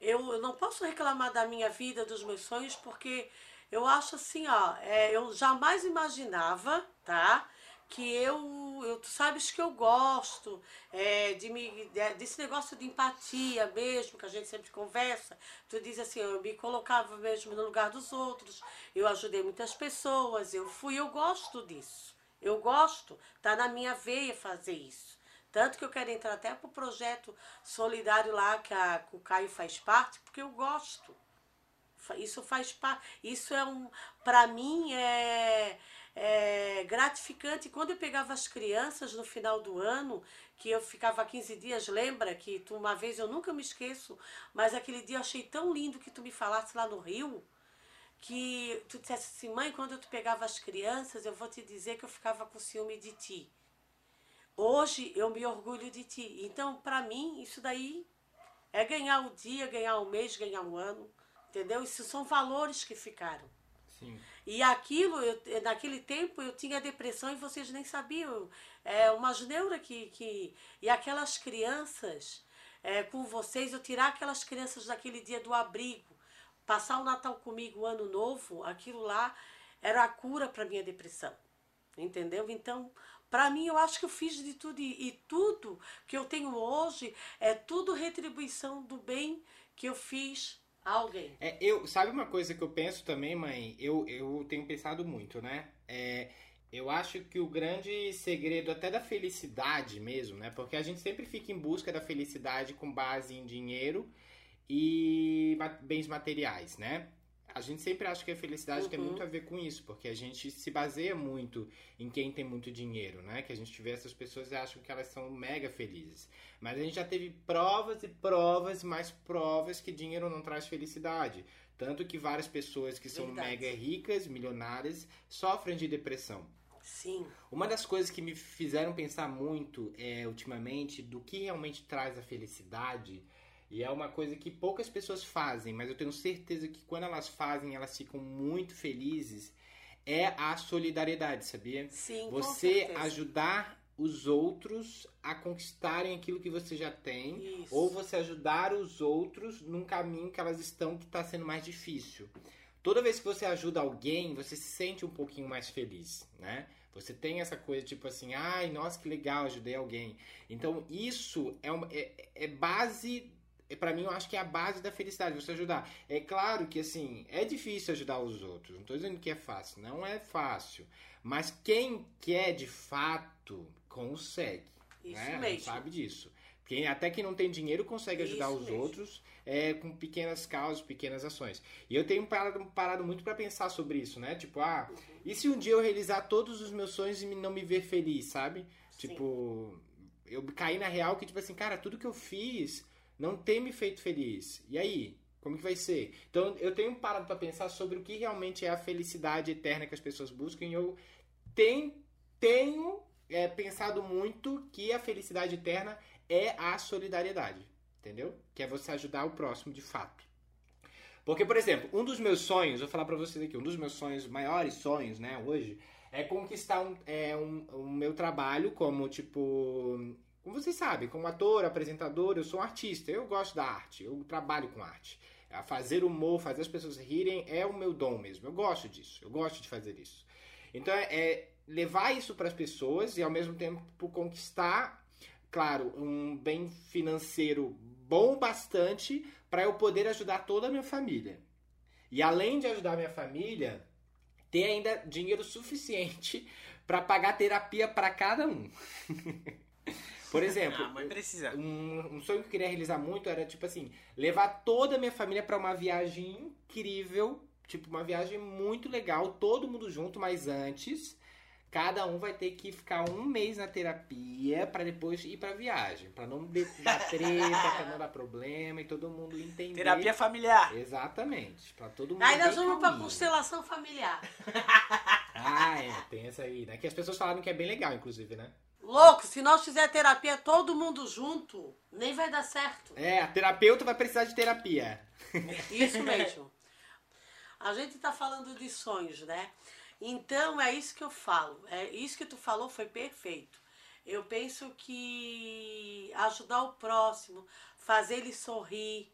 eu, eu não posso reclamar da minha vida, dos meus sonhos, porque eu acho assim, ó, é, eu jamais imaginava, tá? Que eu, eu, tu sabes que eu gosto é, de me, de- desse negócio de empatia mesmo, que a gente sempre conversa. Tu diz assim, eu me colocava mesmo no lugar dos outros, eu ajudei muitas pessoas, eu fui, eu gosto disso. Eu gosto, tá na minha veia fazer isso. Tanto que eu quero entrar até pro projeto solidário lá que, a, que o Caio faz parte, porque eu gosto. Isso faz parte. Isso é um. Para mim é, é gratificante. Quando eu pegava as crianças no final do ano, que eu ficava 15 dias, lembra que tu uma vez eu nunca me esqueço, mas aquele dia eu achei tão lindo que tu me falasse lá no Rio que tu dissesse assim, mãe, quando tu pegava as crianças, eu vou te dizer que eu ficava com ciúme de ti. Hoje eu me orgulho de ti. Então, para mim, isso daí é ganhar o dia, ganhar o mês, ganhar um ano. Entendeu? Isso são valores que ficaram. Sim. E aquilo, eu, naquele tempo, eu tinha depressão e vocês nem sabiam. É uma neura que, que. E aquelas crianças, é, com vocês, eu tirar aquelas crianças daquele dia do abrigo, passar o Natal comigo, o Ano Novo, aquilo lá era a cura para minha depressão. Entendeu? Então, para mim, eu acho que eu fiz de tudo. E, e tudo que eu tenho hoje é tudo retribuição do bem que eu fiz alguém. É, eu, sabe uma coisa que eu penso também, mãe? Eu, eu tenho pensado muito, né? É, eu acho que o grande segredo até da felicidade mesmo, né? Porque a gente sempre fica em busca da felicidade com base em dinheiro e bens materiais, né? A gente sempre acha que a felicidade tem Uhum. muito a ver com isso, porque a gente se baseia muito em quem tem muito dinheiro, né? Que a gente vê essas pessoas e acham que elas são mega felizes. Mas a gente já teve provas e provas e mais provas que dinheiro não traz felicidade. Tanto que várias pessoas que são Verdade. mega ricas, milionárias, sofrem de depressão. Sim. Uma das coisas que me fizeram pensar muito é, ultimamente do que realmente traz a felicidade, e é uma coisa que poucas pessoas fazem, mas eu tenho certeza que quando elas fazem, elas ficam muito felizes, é a solidariedade, sabia? Sim, Você ajudar os outros a conquistarem aquilo que você já tem, Isso. ou você ajudar os outros num caminho que elas estão que está sendo mais difícil. Toda vez que você ajuda alguém, você se sente um pouquinho mais feliz, né? Você tem essa coisa tipo assim, ai, nossa, que legal, ajudei alguém. Então, isso é, uma, é, é base, para mim, eu acho que é a base da felicidade, você ajudar. É claro que, assim, é difícil ajudar os outros, não tô dizendo que é fácil, não é fácil. Mas quem quer de fato, consegue. Isso né? A gente mesmo. sabe disso. Quem, até quem não tem dinheiro consegue ajudar Isso os mesmo. outros é, com pequenas causas, pequenas ações. E eu tenho parado, parado muito pra pensar sobre isso, né? Tipo, ah, e se um dia eu realizar todos os meus sonhos e não me ver feliz, sabe? Sim. Tipo, eu caí na real que, tipo assim, cara, tudo que eu fiz não tem me feito feliz. E aí? Como que vai ser? Então, eu tenho parado pra pensar sobre o que realmente é a felicidade eterna que as pessoas buscam e eu tenho, tenho é, pensado muito que a felicidade eterna é a solidariedade, entendeu? Que é você ajudar o próximo de fato. Porque, por exemplo, um dos meus sonhos, vou falar pra vocês aqui, um dos meus sonhos, maiores sonhos, né, hoje, é conquistar um, é, um, um meu trabalho como, tipo, como vocês sabem, como ator, apresentador, eu sou um artista, eu gosto da arte, eu trabalho com arte. Fazer humor, fazer as pessoas rirem é o meu dom mesmo, eu gosto disso, eu gosto de fazer isso. Então, é, levar isso para as pessoas e, ao mesmo tempo, conquistar, claro, um bem financeiro bom bastante para eu poder ajudar toda a minha família. E além de ajudar minha família, ter ainda dinheiro suficiente para pagar terapia para cada um. Por exemplo, Ah, mãe precisa. um, um sonho que eu queria realizar muito era, tipo assim, levar toda a minha família pra uma viagem incrível. Tipo, uma viagem muito legal, todo mundo junto, mas antes, cada um vai ter que ficar um mês na terapia pra depois ir pra viagem. Pra não dar treta, pra não dar problema e todo mundo entender. Terapia familiar. Exatamente. Pra todo mundo. Aí nós vamos pra constelação familiar. Ah, é, tem essa aí, né? Que as pessoas falaram que é bem legal, inclusive, né? Louco, se nós fizer terapia todo mundo junto, nem vai dar certo. É, a terapeuta vai precisar de terapia. Isso mesmo. A gente tá falando de sonhos, né? Então é isso que eu falo. É isso que tu falou foi perfeito. Eu penso que ajudar o próximo, fazer ele sorrir,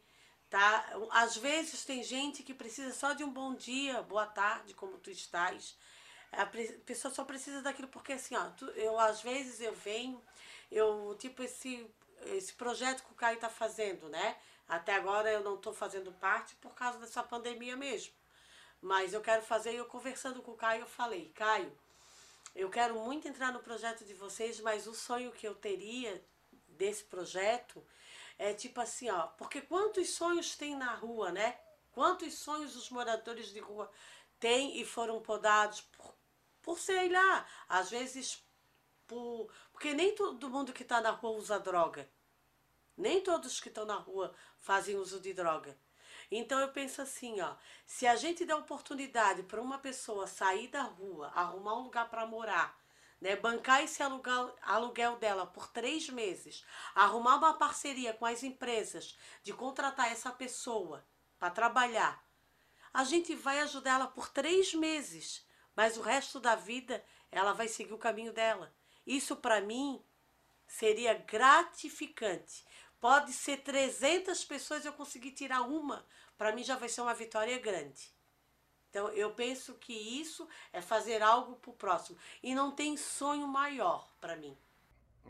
tá? Às vezes tem gente que precisa só de um bom dia, boa tarde, como tu estás. A pessoa só precisa daquilo porque assim, ó, tu- eu às vezes eu venho, eu tipo esse esse projeto que o Caio tá fazendo, né? Até agora eu não tô fazendo parte por causa dessa pandemia mesmo. Mas eu quero fazer, e eu conversando com o Caio, eu falei, Caio, eu quero muito entrar no projeto de vocês, mas o sonho que eu teria desse projeto é tipo assim, ó, porque quantos sonhos tem na rua, né? Quantos sonhos os moradores de rua têm e foram podados por, sei lá, às vezes por. Porque nem todo mundo que está na rua usa droga. Nem todos que estão na rua fazem uso de droga. Então eu penso assim, ó, se a gente der oportunidade para uma pessoa sair da rua, arrumar um lugar para morar, né, bancar esse aluguel, aluguel dela por três meses, arrumar uma parceria com as empresas de contratar essa pessoa para trabalhar, a gente vai ajudar ela por três meses, mas o resto da vida ela vai seguir o caminho dela. Isso para mim seria gratificante. Pode ser 300 pessoas eu conseguir tirar uma, para mim já vai ser uma vitória grande. Então eu penso que isso é fazer algo pro próximo e não tem sonho maior para mim.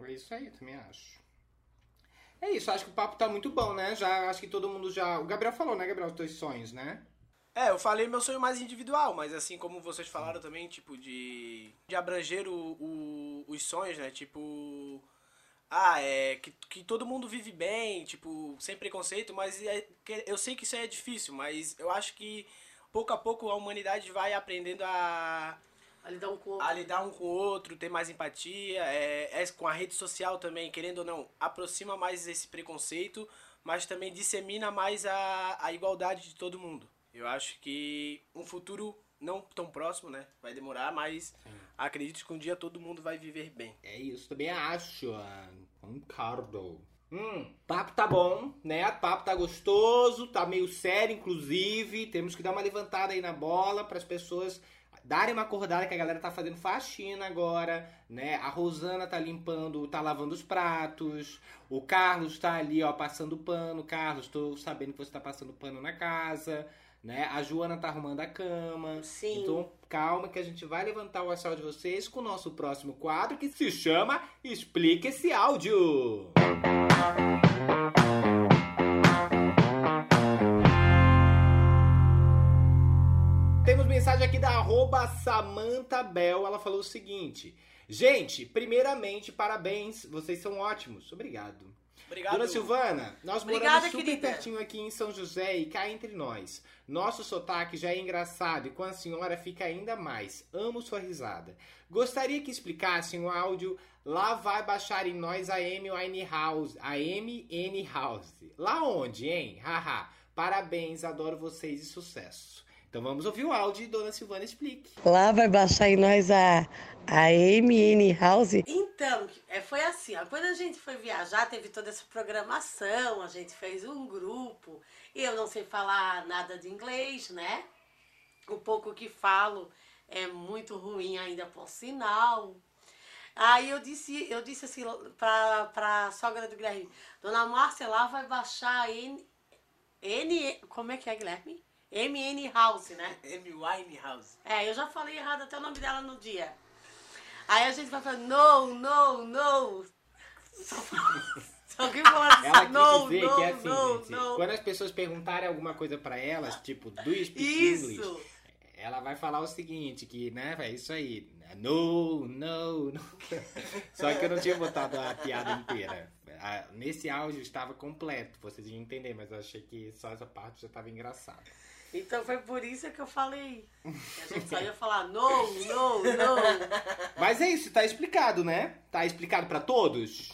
É isso aí, também acho. É isso, acho que o papo tá muito bom, né? Já acho que todo mundo já. O Gabriel falou, né, Gabriel, os teus sonhos, né? É, eu falei meu sonho mais individual, mas assim como vocês falaram também, tipo, de, de abranger o, o- os sonhos, né? Tipo. Ah, é. Que, que todo mundo vive bem, tipo, sem preconceito, mas é, que- eu sei que isso aí é difícil, mas eu acho que pouco a pouco a humanidade vai aprendendo a, A lidar um com o outro. a lidar um com o outro, ter mais empatia, é, é com a rede social também, querendo ou não, aproxima mais esse preconceito, mas também dissemina mais a, a igualdade de todo mundo. Eu acho que um futuro não tão próximo, né? Vai demorar, mas acredito que um dia todo mundo vai viver bem. É isso, também acho. ah, Concordo. Hum, papo tá bom, né? Papo tá gostoso, tá meio sério, inclusive. Temos que dar uma levantada aí na bola para as pessoas darem uma acordada que a galera tá fazendo faxina agora, né? A Rosana tá limpando, tá lavando os pratos. O Carlos tá ali, ó, passando pano. Carlos, tô sabendo que você tá passando pano na casa, né? A Joana tá arrumando a cama. Sim. Então, calma que a gente vai levantar o astral de vocês com o nosso próximo quadro que se chama Explica esse áudio. Temos mensagem aqui da arroba Samantha Bell. Ela falou o seguinte: Gente, primeiramente, parabéns, vocês são ótimos. Obrigado. Obrigado. Dona Silvana, nós Obrigada, moramos super querida. pertinho aqui em São José e cá entre nós. Nosso sotaque já é engraçado e com a senhora fica ainda mais. Amo sua risada. Gostaria que explicassem o áudio Lá vai baixar em nós a Amy Winehouse. A Amy N House. Lá onde, hein? Haha. Parabéns, adoro vocês e sucesso. Então vamos ouvir o áudio e Dona Silvana explique. Lá vai baixar em nós a, a MN House. Então, é, foi assim, ó, quando a gente foi viajar, teve toda essa programação, a gente fez um grupo. Eu não sei falar nada de inglês, né? O pouco que falo é muito ruim ainda por sinal. Aí eu disse, eu disse assim pra, pra sogra do Guilherme, Dona Márcia, lá vai baixar N, N. Como é que é, Guilherme? MN House, né? Amy Winehouse. É, eu já falei errado até o nome dela no dia. Aí a gente vai falar, no, no, no. Só, só que fala Ela assim, quis no, dizer no, que é assim, no, gente. no. Quando as pessoas perguntarem alguma coisa pra elas, tipo, do speak English? Isso. Ela vai falar o seguinte, que, né, é isso aí. No, no, no. Só que eu não tinha botado a piada inteira. Nesse áudio estava completo, vocês iam entender, mas eu achei que só essa parte já estava engraçada. Então foi por isso que eu falei. A gente só ia falar no, no, no. Mas é isso, tá explicado, né? Tá explicado pra todos?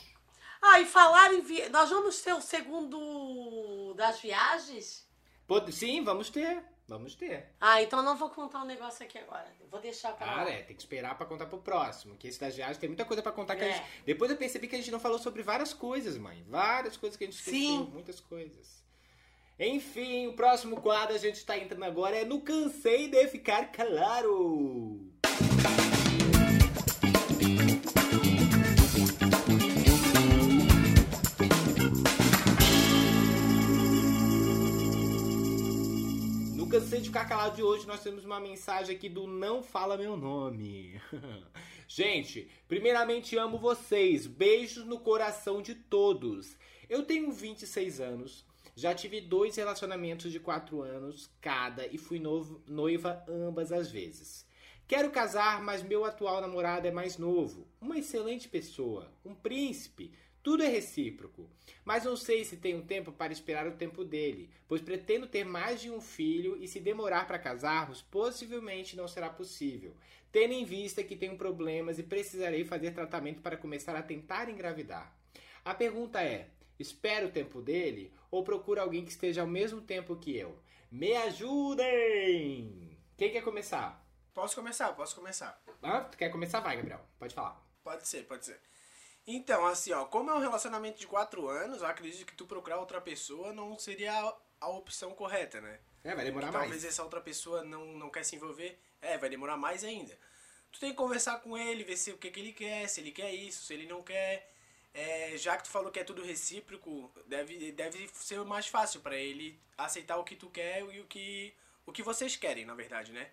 Ah, e falar em vi... Nós vamos ter o segundo das viagens? Pode- Sim, vamos ter. Vamos ter. Ah, então não vou contar um negócio aqui agora. Vou deixar pra Ah, lá. é, tem que esperar pra contar pro próximo. Que esse das viagens tem muita coisa pra contar. Que a É. gente... Depois eu percebi que a gente não falou sobre várias coisas, mãe. Várias coisas que a gente esqueceu. Sim. Muitas coisas. Enfim, o próximo quadro a gente tá entrando agora é no Cansei de Ficar Claro. No Cansei de Ficar Calado de hoje, nós temos uma mensagem aqui do Não Fala Meu Nome. Gente, primeiramente amo vocês. Beijos no coração de todos. Eu tenho 26 anos, já tive dois relacionamentos de 4 anos cada e fui novo- noiva ambas as vezes. Quero casar, mas meu atual namorado é mais novo. Uma excelente pessoa, um príncipe. Tudo é recíproco. Mas não sei se tenho tempo para esperar o tempo dele, pois pretendo ter mais de um filho e se demorar para casarmos, possivelmente não será possível, tendo em vista que tenho problemas e precisarei fazer tratamento para começar a tentar engravidar. A pergunta é: espero o tempo dele ou procuro alguém que esteja ao mesmo tempo que eu? Me ajudem! Quem quer começar? Posso começar? Posso começar. Ah, tu quer começar? Vai, Gabriel. Pode falar. Pode ser, pode ser. Então, assim, ó, como é um relacionamento de quatro anos, eu acredito que tu procurar outra pessoa não seria a, a opção correta, né? É, vai demorar Que mais. talvez essa outra pessoa não, não quer se envolver. É, vai demorar mais ainda. Tu tem que conversar com ele, ver se o que, que ele quer, se ele quer isso, se ele não quer. É, já que tu falou que é tudo recíproco, deve, deve ser mais fácil pra ele aceitar o que tu quer e o que, o que vocês querem, na verdade, né?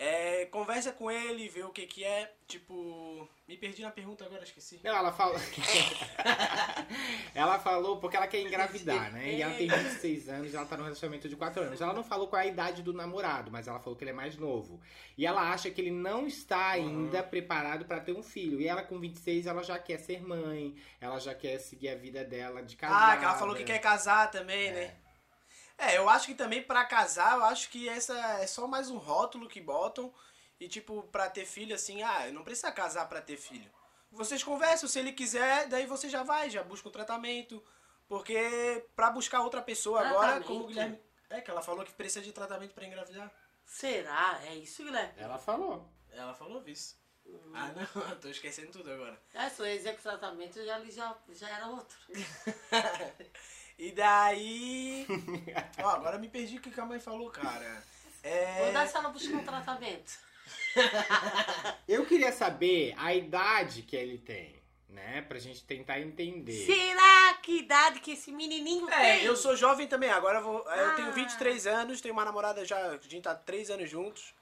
É, conversa com ele, vê o que que é. Tipo, me perdi na pergunta agora, esqueci. Não, ela falou. ela falou porque ela quer engravidar, né? E ela tem 26 anos e ela tá num relacionamento de 4 anos. Ela não falou qual é a idade do namorado, mas ela falou que ele é mais novo. E ela acha que ele não está ainda preparado pra ter um filho. E ela, com 26, ela já quer ser mãe, ela já quer seguir a vida dela de casada. Ah, que ela falou que quer casar também, né? É, eu acho que também pra casar, eu acho que essa é só mais um rótulo que botam. E tipo, pra ter filho, assim, ah, não precisa casar pra ter filho. Vocês conversam, se ele quiser, daí você já vai, já busca um tratamento. Porque pra buscar outra pessoa agora, como o? Guilherme. É, que ela falou que precisa de tratamento pra engravidar. Será? É isso, Guilherme? Ela falou. Ela falou isso. Ah, não, tô esquecendo tudo agora. É, se eu o tratamento já, ali já, já era outro. E daí. Ó, agora me perdi o que a mãe falou, cara. É. Vou dar se ela buscar um tratamento. Eu queria saber a idade que ele tem, né? Pra gente tentar entender. Será que idade que esse menininho É, tem? eu sou jovem também. Agora eu, vou, eu Ah. tenho 23 anos, tenho uma namorada já, a gente tá 3 anos juntos.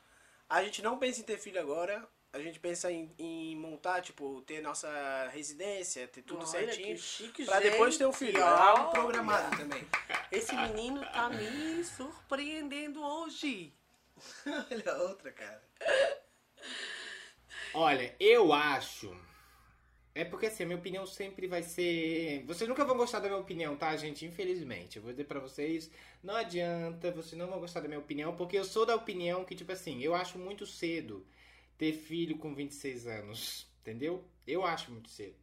A gente não pensa em ter filho agora. A gente pensa em, em montar, tipo, ter nossa residência, ter tudo Olha, certinho. que chique, Pra depois gente. ter um filho. É algo programado também. Esse menino tá me surpreendendo hoje. Olha a outra, cara. Olha, eu acho. É porque assim, a minha opinião sempre vai ser. Vocês nunca vão gostar da minha opinião, tá, gente? Infelizmente. Eu vou dizer pra vocês, não adianta, vocês não vão gostar da minha opinião, porque eu sou da opinião que, tipo assim, eu acho muito cedo ter filho com 26 anos. Entendeu? Eu acho muito cedo.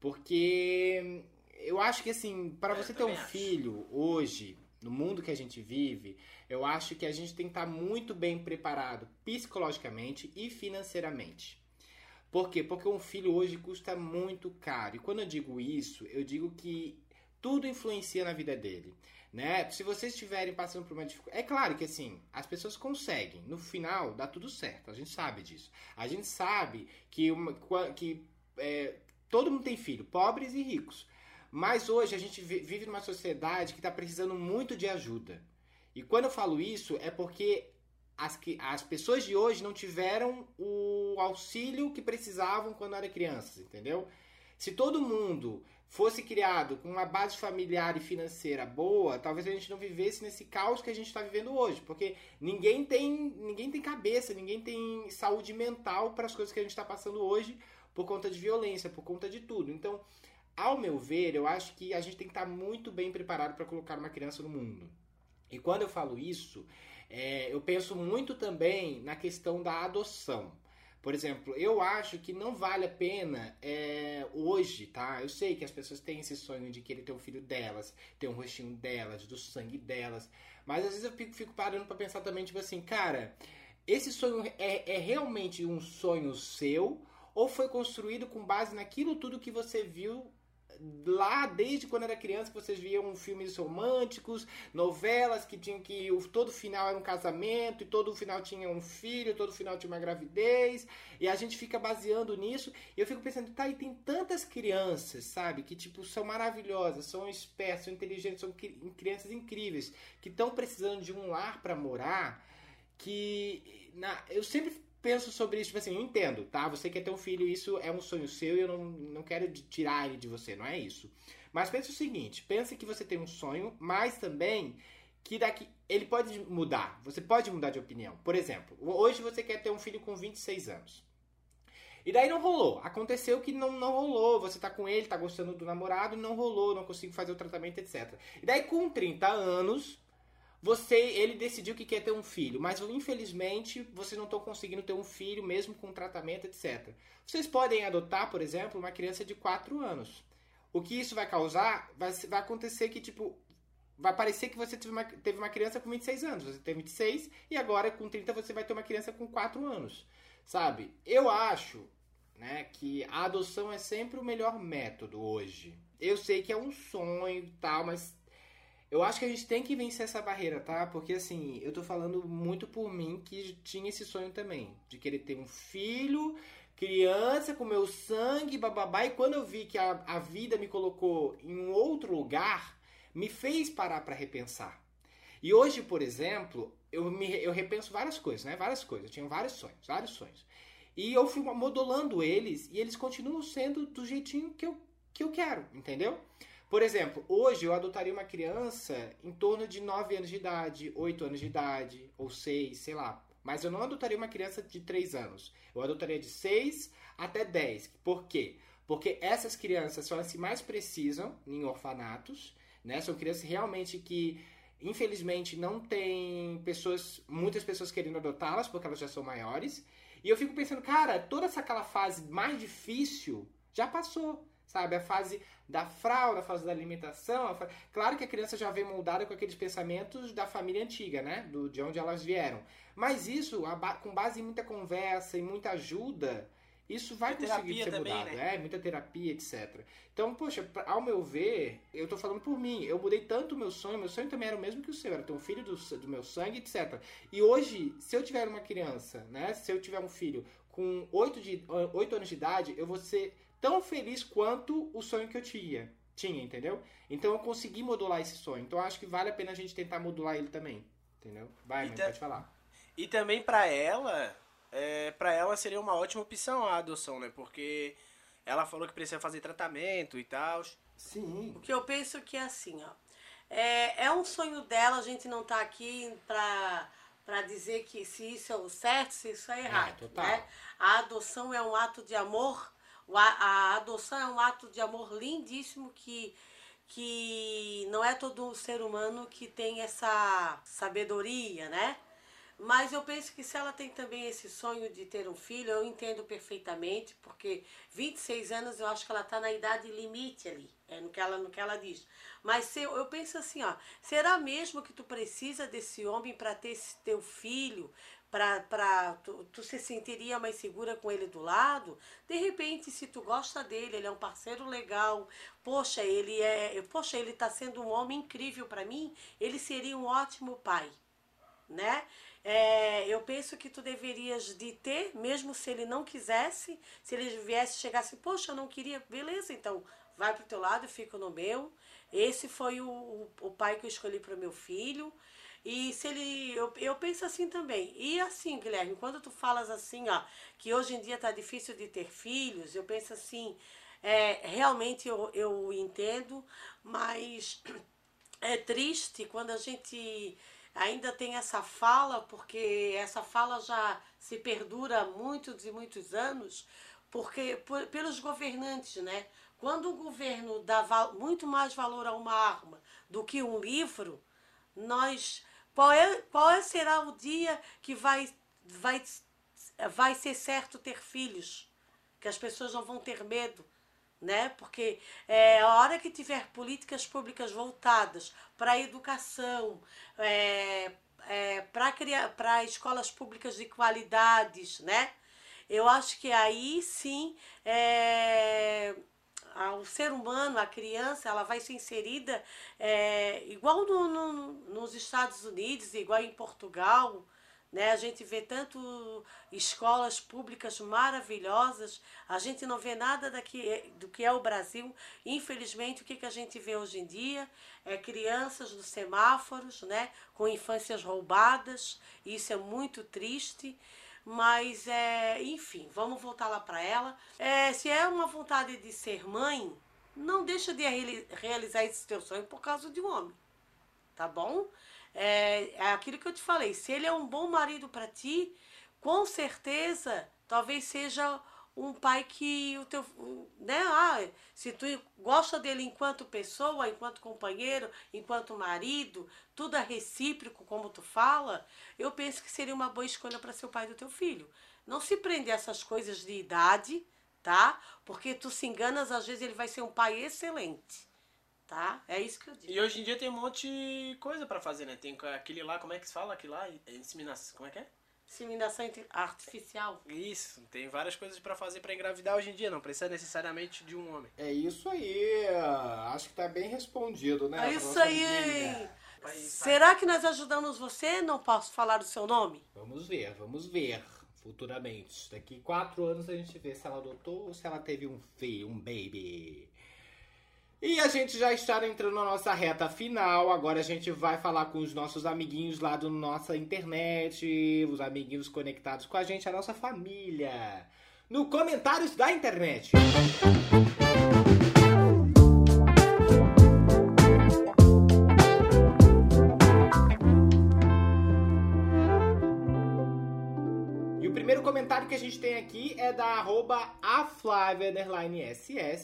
Porque eu acho que assim, para É, você ter um acho. filho hoje, no mundo que a gente vive, eu acho que a gente tem que estar muito bem preparado psicologicamente e financeiramente. Por quê? Porque um filho hoje custa muito caro. E quando eu digo isso, eu digo que tudo influencia na vida dele, né? Se vocês estiverem passando por uma dificuldade, é claro que assim, as pessoas conseguem, no final dá tudo certo, a gente sabe disso. A gente sabe que uma que é, todo mundo tem filho, pobres e ricos. Mas hoje a gente vi- vive numa sociedade que está precisando muito de ajuda. E quando eu falo isso é porque as, que- as pessoas de hoje não tiveram o auxílio que precisavam quando eram crianças, entendeu? Se todo mundo fosse criado com uma base familiar e financeira boa, talvez a gente não vivesse nesse caos que a gente está vivendo hoje, porque ninguém tem, ninguém tem cabeça, ninguém tem saúde mental para as coisas que a gente está passando hoje por conta de violência, por conta de tudo. Então, ao meu ver, eu acho que a gente tem que estar muito bem preparado para colocar uma criança no mundo. E quando eu falo isso, é, eu penso muito também na questão da adoção. Por exemplo, eu acho que não vale a pena é, hoje, tá? Eu sei que as pessoas têm esse sonho de querer ter um filho delas, ter um rostinho delas, do sangue delas. Mas às vezes eu fico, fico parando pra pensar também, tipo assim, cara, esse sonho é, é realmente um sonho seu? Ou foi construído com base naquilo tudo que você viu lá desde quando era criança que vocês viam filmes românticos, novelas que tinham que o, todo final era um casamento e todo final tinha um filho, todo final tinha uma gravidez, e a gente fica baseando nisso, e eu fico pensando, tá, e tem tantas crianças, sabe, que tipo são maravilhosas, são espertas, são inteligentes, são cri- crianças incríveis, que estão precisando de um lar para morar, que na, eu sempre penso sobre isso, tipo assim, eu entendo, tá? Você quer ter um filho, isso é um sonho seu e eu não, não quero tirar ele de você, não é isso. Mas pensa o seguinte, pensa que você tem um sonho, mas também que daqui ele pode mudar. Você pode mudar de opinião. Por exemplo, hoje você quer ter um filho com 26 anos. E daí não rolou. Aconteceu que não, não rolou. Você tá com ele, tá gostando do namorado, não rolou, não consigo fazer o tratamento, etc. E daí com 30 anos, você, ele decidiu que quer ter um filho, mas infelizmente vocês não estão conseguindo ter um filho mesmo com tratamento, etc. Vocês podem adotar, por exemplo, uma criança de 4 anos. O que isso vai causar? Vai, vai acontecer que, tipo, vai parecer que você teve uma, teve uma criança com 26 anos. Você tem 26 e agora com 30 você vai ter uma criança com 4 anos. Sabe? Eu acho né, que a adoção é sempre o melhor método hoje. Eu sei que é um sonho e tal, mas eu acho que a gente tem que vencer essa barreira, tá? Porque assim, eu tô falando muito por mim que tinha esse sonho também, de querer ter um filho, criança com meu sangue, bababá, e quando eu vi que a, a vida me colocou em um outro lugar, me fez parar para repensar. E hoje, por exemplo, eu, me, eu repenso várias coisas, né? Várias coisas. Eu tinha vários sonhos, vários sonhos. E eu fui modulando eles e eles continuam sendo do jeitinho que eu, que eu quero, entendeu? Por exemplo, hoje eu adotaria uma criança em torno de 9 anos de idade, 8 anos de idade, ou 6, sei lá. Mas eu não adotaria uma criança de 3 anos. Eu adotaria de 6 até 10. Por quê? Porque essas crianças são as que mais precisam em orfanatos, né? São crianças realmente que infelizmente não tem pessoas, muitas pessoas querendo adotá-las porque elas já são maiores. E eu fico pensando, cara, toda essa aquela fase mais difícil já passou, sabe? A fase da fralda, a fase da alimentação. Claro que a criança já vem moldada com aqueles pensamentos da família antiga, né? Do, de onde elas vieram. Mas isso, ba- com base em muita conversa e muita ajuda, isso vai E conseguir ser também, mudado. né? É, muita terapia, etc. Então, poxa, ao meu ver, eu tô falando por mim. Eu mudei tanto o meu sonho, meu sonho também era o mesmo que o seu, era ter um filho do, do meu sangue, etc. E hoje, se eu tiver uma criança, né? Se eu tiver um filho com 8, de, 8 anos de idade, eu vou ser tão feliz quanto o sonho que eu tinha. Tinha, entendeu? Então eu consegui modular esse sonho. Então eu acho que vale a pena a gente tentar modular ele também. Entendeu? Vai, mãe, pode falar. E também pra ela, é, para ela seria uma ótima opção a adoção, né? Porque ela falou que precisa fazer tratamento e tal. Sim. O que eu penso que é assim, ó. É, é um sonho dela, a gente não tá aqui pra, pra dizer que se isso é o certo, se isso é errado. total. né? A adoção é um ato de amor a, adoção é um ato de amor lindíssimo que que não é todo ser humano que tem essa sabedoria, né? Mas eu penso que se ela tem também esse sonho de ter um filho, eu entendo perfeitamente, porque 26 anos eu acho que ela está na idade limite ali, é no que ela, no que ela diz. Mas se, eu penso assim, ó, será mesmo que tu precisa desse homem para ter esse teu filho, para tu, tu se sentiria mais segura com ele do lado? De repente, se tu gosta dele, ele é um parceiro legal, poxa, ele é, poxa, ele está sendo um homem incrível para mim, ele seria um ótimo pai, né? É, eu penso que tu deverias de ter, mesmo se ele não quisesse, se ele viesse chegasse, poxa, eu não queria, beleza, então vai pro teu lado, fica no meu. Esse foi o, o, o pai que eu escolhi para meu filho. E se ele. Eu, eu penso assim também. E assim, Guilherme, quando tu falas assim, ó, que hoje em dia tá difícil de ter filhos, eu penso assim, é, realmente eu, eu entendo, mas é triste quando a gente ainda tem essa fala, porque essa fala já se perdura há muitos e muitos anos, porque por, pelos governantes, né? Quando o governo dá muito mais valor a uma arma do que um livro, nós qual, é, qual é, será o dia que vai, vai, vai ser certo ter filhos? Que as pessoas não vão ter medo, né? Porque é, a hora que tiver políticas públicas voltadas para a educação, é, é, para escolas públicas de qualidades, né? Eu acho que aí sim é, o ser humano, a criança, ela vai ser inserida é, igual no, no, nos Estados Unidos, igual em Portugal, né? A gente vê tanto escolas públicas maravilhosas, a gente não vê nada daqui, do que é o Brasil. Infelizmente, o que, que a gente vê hoje em dia é crianças nos semáforos, né? com infâncias roubadas, isso é muito triste. Mas, é, enfim, vamos voltar lá para ela. É, se é uma vontade de ser mãe, não deixa de realizar esse teu sonho por causa de um homem. Tá bom? É, é aquilo que eu te falei. Se ele é um bom marido para ti, com certeza, talvez seja um pai que o teu, né, ah, se tu gosta dele enquanto pessoa, enquanto companheiro, enquanto marido, tudo é recíproco, como tu fala, eu penso que seria uma boa escolha para ser o pai do teu filho. Não se prender a essas coisas de idade, tá? Porque tu se enganas, às vezes ele vai ser um pai excelente. Tá? É isso que eu digo. E hoje em dia tem um monte de coisa para fazer, né? Tem aquele lá, como é que se fala? Aquele lá, inseminação, como é que é? Inseminação artificial. Isso, tem várias coisas para fazer para engravidar hoje em dia, não precisa necessariamente de um homem. É isso aí, acho que tá bem respondido, né? É isso aí. Será que nós ajudamos você? Não posso falar o seu nome? Vamos ver, vamos ver futuramente. Daqui quatro anos a gente vê se ela adotou ou se ela teve um filho, um baby. E a gente já está entrando na nossa reta final. Agora a gente vai falar com os nossos amiguinhos lá do nossa internet, os amiguinhos conectados com a gente, a nossa família. No comentários da internet. E o primeiro comentário que a gente tem aqui é da arroba aflavia_ss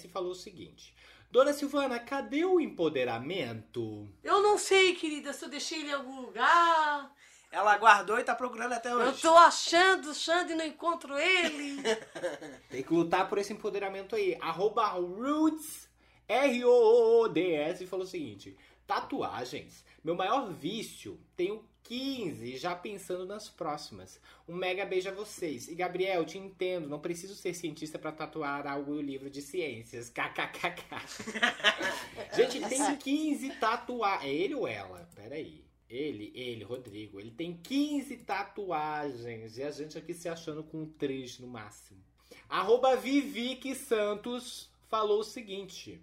falou o seguinte. Dona Silvana, cadê o empoderamento? Eu não sei, querida, se eu deixei ele em algum lugar. Ela guardou e tá procurando até hoje. Eu tô achando, achando e não encontro ele. Tem que lutar por esse empoderamento aí. Arroba Roots, R-O-O-D-S, falou o seguinte. Tatuagens. Meu maior vício. Tenho 15, já pensando nas próximas. Um mega beijo a vocês. E Gabriel, te entendo, não preciso ser cientista para tatuar algo no livro de ciências. KKKK. Gente, tem 15 tatuagens. É ele ou ela? Peraí. Ele, ele, Rodrigo, ele tem 15 tatuagens. E a gente aqui se achando com 3 no máximo. Arroba Vivique Santos falou o seguinte.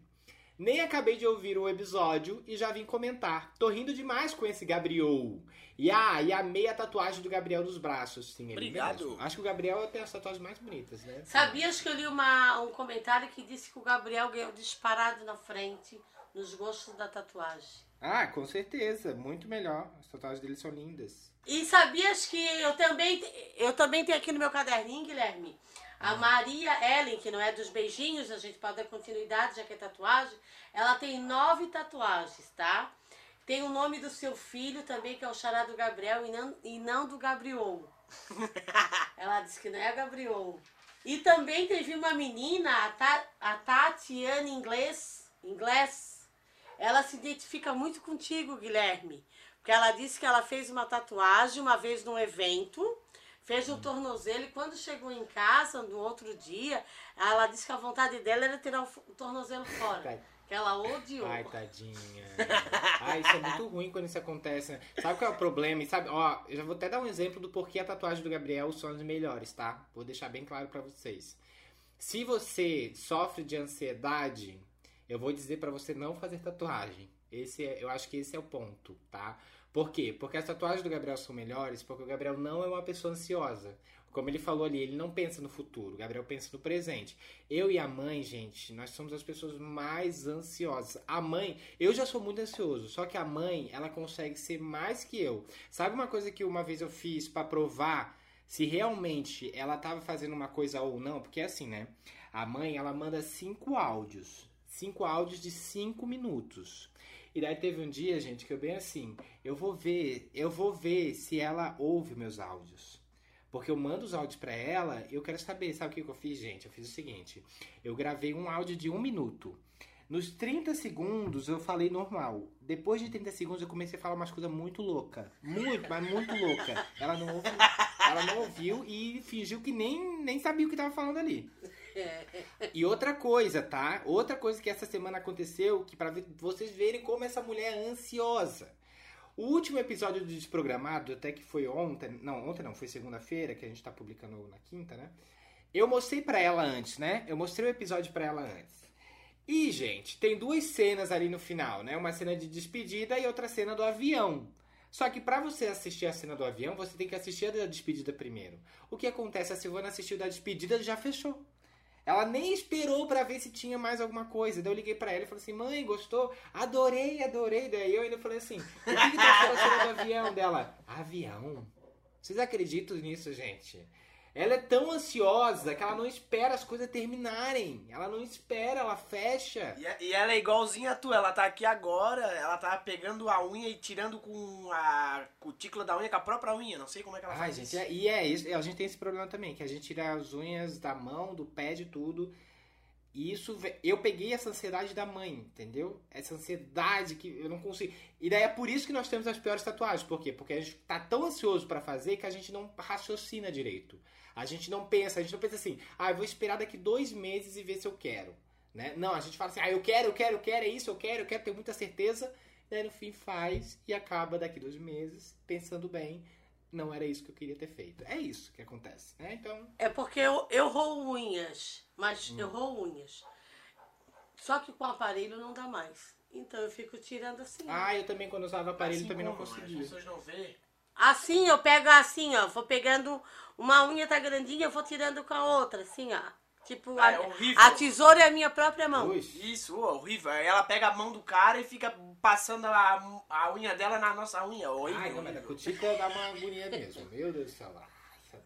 Nem acabei de ouvir o episódio e já vim comentar. Tô rindo demais com esse Gabriel. E ah, e amei a tatuagem do Gabriel nos braços. Sim, Obrigado. Mesmo. Acho que o Gabriel tem as tatuagens mais bonitas, né? Sabias que eu li uma, um comentário que disse que o Gabriel ganhou disparado na frente nos gostos da tatuagem. Ah, com certeza. Muito melhor. As tatuagens dele são lindas. E sabias que eu também, eu também tenho aqui no meu caderninho, Guilherme, A Maria Ellen, que não é dos beijinhos, a gente pode dar continuidade, já que é tatuagem, ela tem nove tatuagens, tá? Tem o nome do seu filho também, que é o xará do Gabriel, e não, e não do Gabriel. ela disse que não é Gabriel. E também teve uma menina, a, Ta, a Tatiana Inglês, Inglês, ela se identifica muito contigo, Guilherme. Porque ela disse que ela fez uma tatuagem uma vez num evento, fez um tornozelo e quando chegou em casa, no outro dia, ela disse que a vontade dela era tirar o tornozelo fora. Que ela odiou. Ai, tadinha. Ai, isso é muito ruim quando isso acontece. Né? Sabe qual é o problema? E sabe, ó, eu já vou até dar um exemplo do porquê a tatuagem do Gabriel são as melhores, tá? Vou deixar bem claro para vocês. Se você sofre de ansiedade, eu vou dizer para você não fazer tatuagem. Esse é, eu acho que esse é o ponto, tá? Por quê? Porque as tatuagens do Gabriel são melhores porque o Gabriel não é uma pessoa ansiosa. Como ele falou ali, ele não pensa no futuro, o Gabriel pensa no presente. Eu e a mãe, gente, nós somos as pessoas mais ansiosas. A mãe, eu já sou muito ansioso, só que a mãe, ela consegue ser mais que eu. Sabe uma coisa que uma vez eu fiz para provar se realmente ela estava fazendo uma coisa ou não? Porque é assim, né? A mãe, ela manda cinco áudios. Cinco áudios de cinco minutos. E daí teve um dia, gente, que eu bem assim, eu vou ver, eu vou ver se ela ouve meus áudios. Porque eu mando os áudios para ela, eu quero saber, sabe o que eu fiz, gente? Eu fiz o seguinte: eu gravei um áudio de um minuto. Nos 30 segundos eu falei normal. Depois de 30 segundos eu comecei a falar umas coisas muito louca. Muito, mas muito louca. Ela não ouviu, ela não ouviu e fingiu que nem, nem sabia o que tava falando ali. E outra coisa, tá? Outra coisa que essa semana aconteceu, que para vocês verem como essa mulher é ansiosa. O último episódio do Desprogramado, até que foi ontem, não, ontem não, foi segunda-feira, que a gente tá publicando na quinta, né? Eu mostrei para ela antes, né? Eu mostrei o episódio para ela antes. E, gente, tem duas cenas ali no final, né? Uma cena de despedida e outra cena do avião. Só que para você assistir a cena do avião, você tem que assistir a da despedida primeiro. O que acontece? A Silvana assistiu da despedida e já fechou. Ela nem esperou para ver se tinha mais alguma coisa. Daí eu liguei para ela e falei assim: mãe, gostou? Adorei, adorei. Daí eu ainda falei assim: o que, que tá do avião dela? Avião? Vocês acreditam nisso, gente? Ela é tão ansiosa que ela não espera as coisas terminarem. Ela não espera, ela fecha. E, é, e ela é igualzinha a tu. Ela tá aqui agora, ela tá pegando a unha e tirando com a cutícula da unha, com a própria unha. Não sei como é que ela Ai, faz gente, isso. é- e é isso. A gente tem esse problema também, que a gente tira as unhas da mão, do pé, de tudo. E isso, eu peguei essa ansiedade da mãe, entendeu? Essa ansiedade que eu não consigo. E daí é por isso que nós temos as piores tatuagens. Por quê? Porque a gente tá tão ansioso pra fazer que a gente não raciocina direito. A gente não pensa, a gente não pensa assim, ah, eu vou esperar daqui dois meses e ver se eu quero. Né? Não, a gente fala assim, ah, eu quero, eu quero, eu quero, é isso, eu quero, eu quero ter muita certeza. E aí no fim faz e acaba daqui dois meses pensando bem, não era isso que eu queria ter feito. É isso que acontece, né? Então, É porque eu, eu roo unhas, mas Hum. eu roo unhas. Só que com o aparelho não dá mais. Então eu fico tirando assim. ah, eu também quando usava aparelho Assim também não conseguia. As pessoas não vê. Assim, eu pego assim, ó. Vou pegando. Uma unha tá grandinha, eu vou tirando com a outra, assim, ó. Tipo, Ah, a, é horrível. a tesoura é a minha própria mão. Ui. Isso, ó, horrível. Aí ela pega a mão do cara e fica passando a, a unha dela na nossa unha. Horrível. Ai, não, mas a horrível. cutícula dá uma agonia mesmo. Meu Deus do céu.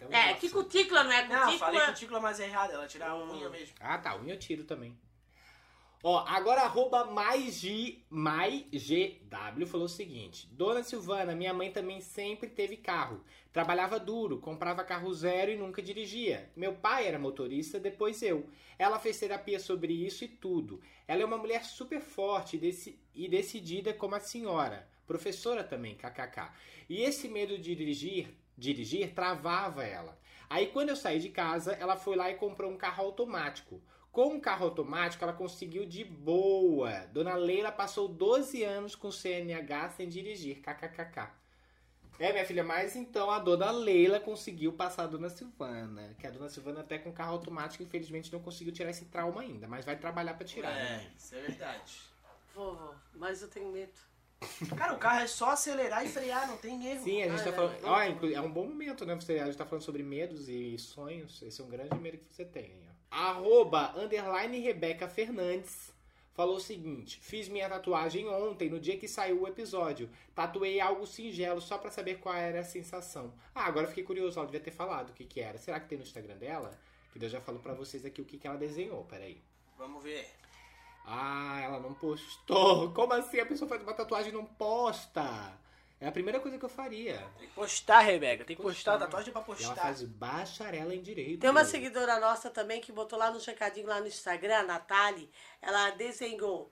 É, negócio. que cutícula, não é Não, cutícula? falei cutícula, mas é errado. Ela tira a unha mesmo. Ah, tá. Unha eu tiro também. Ó, agora arroba maisg, maigw falou o seguinte. Dona Silvana, minha mãe também sempre teve carro. Trabalhava duro, comprava carro zero e nunca dirigia. Meu pai era motorista, depois eu. Ela fez terapia sobre isso e tudo. Ela é uma mulher super forte e, e decidida como a senhora. Professora também, kkk. E esse medo de dirigir, dirigir travava ela. Aí quando eu saí de casa, ela foi lá e comprou um carro automático. Com o carro automático, ela conseguiu de boa. Dona Leila passou 12 anos com CNH sem dirigir. KKKK. É, minha filha, mas então a dona Leila conseguiu passar a dona Silvana. Que a dona Silvana, até com carro automático, infelizmente não conseguiu tirar esse trauma ainda. Mas vai trabalhar pra tirar. né? É, isso é verdade. Vovó, mas eu tenho medo. Cara, o carro é só acelerar e frear, não tem erro. Sim, a gente tá Ah, falando. é. Ó, é um bom momento, né? Você, a gente tá falando sobre medos e sonhos. Esse é um grande medo que você tem. ó. Arroba underline Rebeca Fernandes falou o seguinte: Fiz minha tatuagem ontem, no dia que saiu o episódio. Tatuei algo singelo só pra saber qual era a sensação. Ah, agora eu fiquei curioso. Ela devia ter falado o que, que era. Será que tem no Instagram dela? que Deus já falou pra vocês aqui o que, que ela desenhou. Peraí. Vamos ver. Ah, ela não postou. Como assim a pessoa faz uma tatuagem e não posta? É a primeira coisa que eu faria. Tem que postar, Rebeca. Tem que postar. Postar. Tatuagem é pra E ela postar. faz bacharela em direito. Tem uma seguidora nossa também que botou lá no checadinho lá no Instagram, a Natália. Ela desenhou.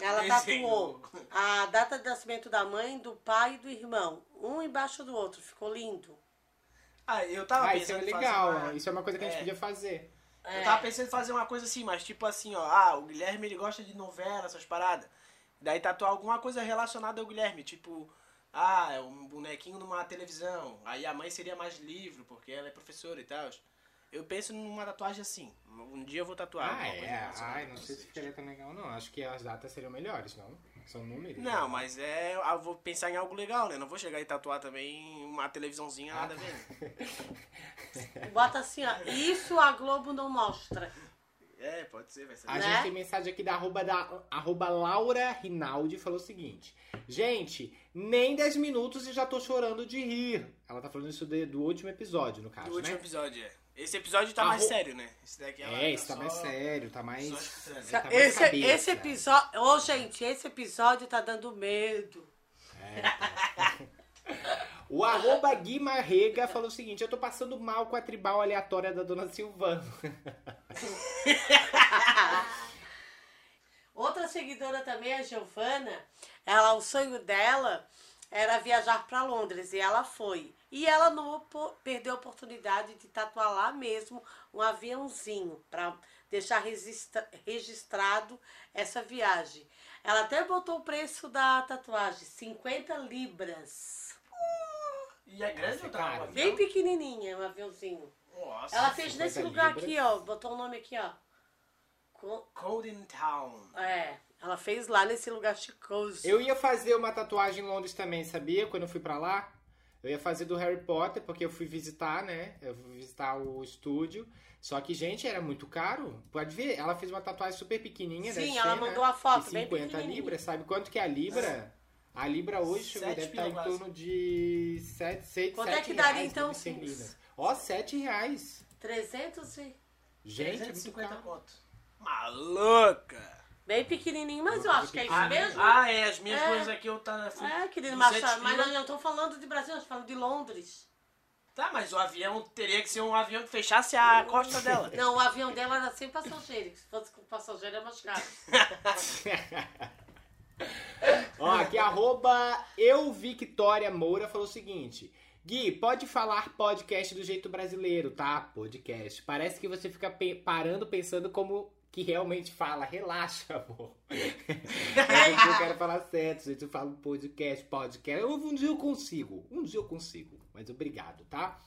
Ela Desenhou. tatuou a data de nascimento da mãe, do pai e do irmão. Um embaixo do outro. Ficou lindo. Ah, eu tava Ah, isso é pensando legal. fazer uma... Isso é uma coisa que a gente É. podia fazer. Eu tava pensando em fazer uma coisa assim, mas tipo assim, ó. Ah, o Guilherme ele gosta de novela, essas paradas. Daí tatuar alguma coisa relacionada ao Guilherme, tipo... Ah, é um bonequinho numa televisão. Aí a mãe seria mais livre, porque ela é professora e tal. Eu penso numa tatuagem assim. Um dia eu vou tatuar. Ah, é. Ai, não sei se ficaria tão legal, não. Acho que as datas seriam melhores, não? São números. Não, mas é. Eu vou pensar em algo legal, né? Não vou chegar e tatuar também uma televisãozinha nada a ver. né? Bota assim, ó. Isso a Globo não mostra. É, pode ser, vai ser. A Né? gente tem mensagem aqui da arroba, da arroba Laura Rinaldi, falou o seguinte. Gente, nem 10 minutos e já tô chorando de rir. Ela tá falando isso de- do último episódio, no caso, Do último né? episódio, é. Esse episódio tá mais sério, né? Esse daqui ela É, isso tá só- mais sério, tá mais... só escutando. Tá mais Esse, cabeça. esse episódio. Ô, gente, esse episódio tá dando medo. O arroba Gui Marrega falou o seguinte, eu tô passando mal com a tribal aleatória da Dona Silvana. Outra seguidora também, a Giovana, ela, o sonho dela era viajar para Londres e ela foi. E ela não perdeu a oportunidade de tatuar lá mesmo um aviãozinho para deixar registra- registrado essa viagem. Ela até botou o preço da tatuagem, 50 libras. E é grande ou cara. um avião? Bem pequenininha, um aviãozinho. Nossa. Ela fez 50 nesse lugar libras. aqui, ó, botou o nome aqui, ó. Co- Golden Town. É, ela fez lá nesse lugar chicoso. Eu ia fazer uma tatuagem em Londres também, sabia? Quando eu fui pra lá. Eu ia fazer do Harry Potter, porque eu fui visitar, né? Eu fui visitar o estúdio. Só que, gente, era muito caro. Pode ver, ela fez uma tatuagem super pequenininha. Sim, ela mandou a foto, de bem 50 pequenininha. libras. Sabe quanto que é a libra? A libra hoje deve estar em pila quase. torno de 7, 6, Quanto 7 é que daria, reais, então. Ó, 7 reais. 300 e... Gente, é muito 350 caro. conto. Maluca! Bem pequenininho, mas eu acho que é isso Ah, mesmo. ah, é, as minhas É. coisas aqui eu tá. fui- É, querido 200 Machado, mas pila. não, eu tô falando de Brasil, eu tô falando de Londres. Tá, mas o avião teria que ser um avião que fechasse a costa dela. Não, o avião dela era sem passageiro, se fosse com passageiro é mais caro. Ó, aqui arroba eu Victoria Moura falou o seguinte. Gui, pode falar podcast do jeito brasileiro, tá? Podcast. Parece que você fica pe- parando pensando como que realmente fala. Relaxa, amor. Mas eu quero falar certo, gente. Eu falo podcast, podcast. Eu- Um dia eu consigo. Um dia eu consigo. Mas obrigado, tá?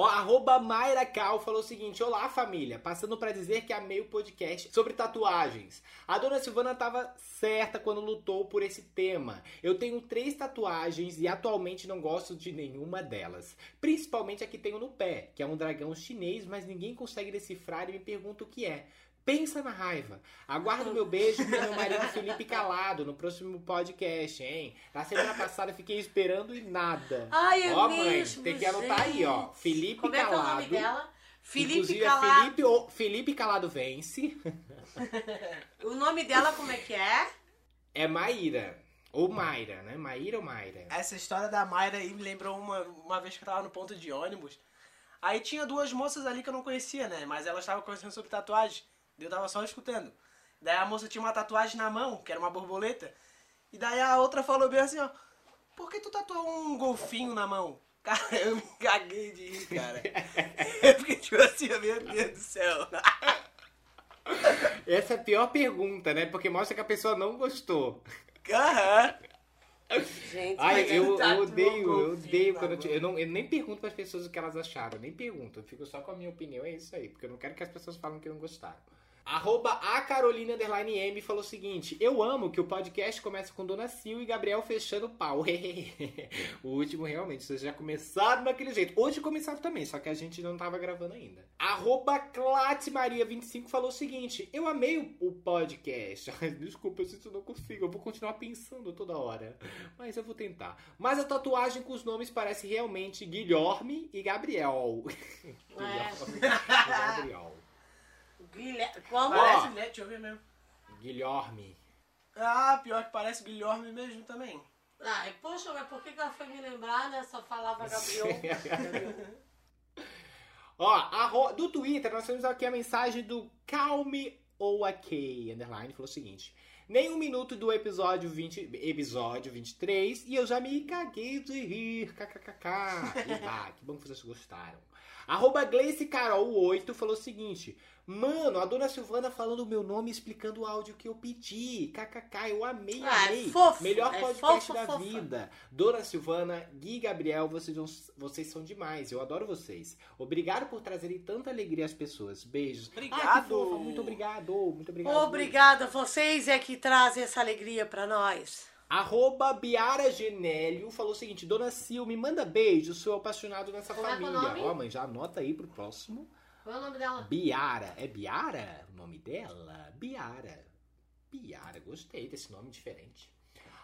Ó, arroba Mayra Cal falou o seguinte: Olá, família. Passando pra dizer que amei o podcast sobre tatuagens. A dona Silvana tava certa quando lutou por esse tema. Eu tenho três tatuagens e atualmente não gosto de nenhuma delas. Principalmente a que tenho no pé, que é um dragão chinês, mas ninguém consegue decifrar e me pergunta o que é. Pensa na raiva. Aguardo meu beijo pro meu marido Felipe Calado no próximo podcast, hein? Na semana passada fiquei esperando e nada. Ai, é ó, mãe, mesmo, tem que anotar aí, ó. gente. Felipe Como é que é o Calado. nome dela? Felipe Inclusive, Calado. é Felipe, o- Felipe Calado vence. O nome dela como é que é? É Maíra. Ou Mayra, né? Maíra ou Mayra? Essa história da Mayra aí me lembrou uma, uma vez que eu tava no ponto de ônibus. Aí tinha duas moças ali que eu não conhecia, né? Mas elas estavam conversando sobre tatuagem. Eu tava só escutando. Daí a moça tinha uma tatuagem na mão, que era uma borboleta. E daí a outra falou bem assim, ó. Por que tu tatuou um golfinho na mão? Cara, eu me caguei de rir, cara. Eu fiquei tipo assim, meu Deus do céu. Essa é a pior pergunta, né? Porque mostra que a pessoa não gostou. Aham. Gente, Ai, eu, eu tatuou odeio, eu odeio quando eu, te- eu, não, eu nem pergunto para as pessoas o que elas acharam, eu nem pergunto, eu fico só com a minha opinião, é isso aí, porque eu não quero que as pessoas falem que não gostaram. Arroba a Carolina Underline M falou o seguinte: Eu amo que o podcast começa com Dona Sil e Gabriel fechando o pau. o último realmente, vocês já começaram daquele jeito. Hoje começaram também, só que a gente não tava gravando ainda. Arroba Maria25 falou o seguinte: Eu amei o, o podcast. Desculpa, eu sinto não consigo. Eu vou continuar pensando toda hora. Mas eu vou tentar. Mas a tatuagem com os nomes parece realmente Guilherme e Gabriel. Guilherme e Gabriel. Guilherme. Como? Parece, né? Deixa eu ver mesmo. Guilherme. Ah, pior que parece Guilherme mesmo também. Ai, poxa, mas por que que ela foi me lembrar, né? Só falava Gabriel. Ó, arro- do Twitter, nós temos aqui a mensagem do Calme ou Ok, underline, falou o seguinte. Nem um minuto do episódio 20, episódio 23 e eu já me caguei de rir, kkkk. Eba, que bom que vocês gostaram. Arroba Gleice Carol 8 falou o seguinte. Mano, a dona Silvana falando o meu nome e explicando o áudio que eu pedi. KKK, eu amei, Ah, é amei. fofo, Melhor é podcast fofa, da fofa. vida. Dona Silvana, Gui e Gabriel, vocês, vão- vocês são demais. Eu adoro vocês. Obrigado por trazerem tanta alegria às pessoas. Beijos. Obrigado. Ah, fofa. Muito obrigado. Muito obrigado. Obrigada, vocês é que trazem essa alegria pra nós. Arroba Biara Genélio falou o seguinte: Dona Sil, me manda beijo, sou apaixonado nessa Como é é família. Ó, mãe, já anota aí pro próximo. Qual é o nome dela? Biara. É Biara o nome dela? Biara. Biara, gostei desse nome diferente.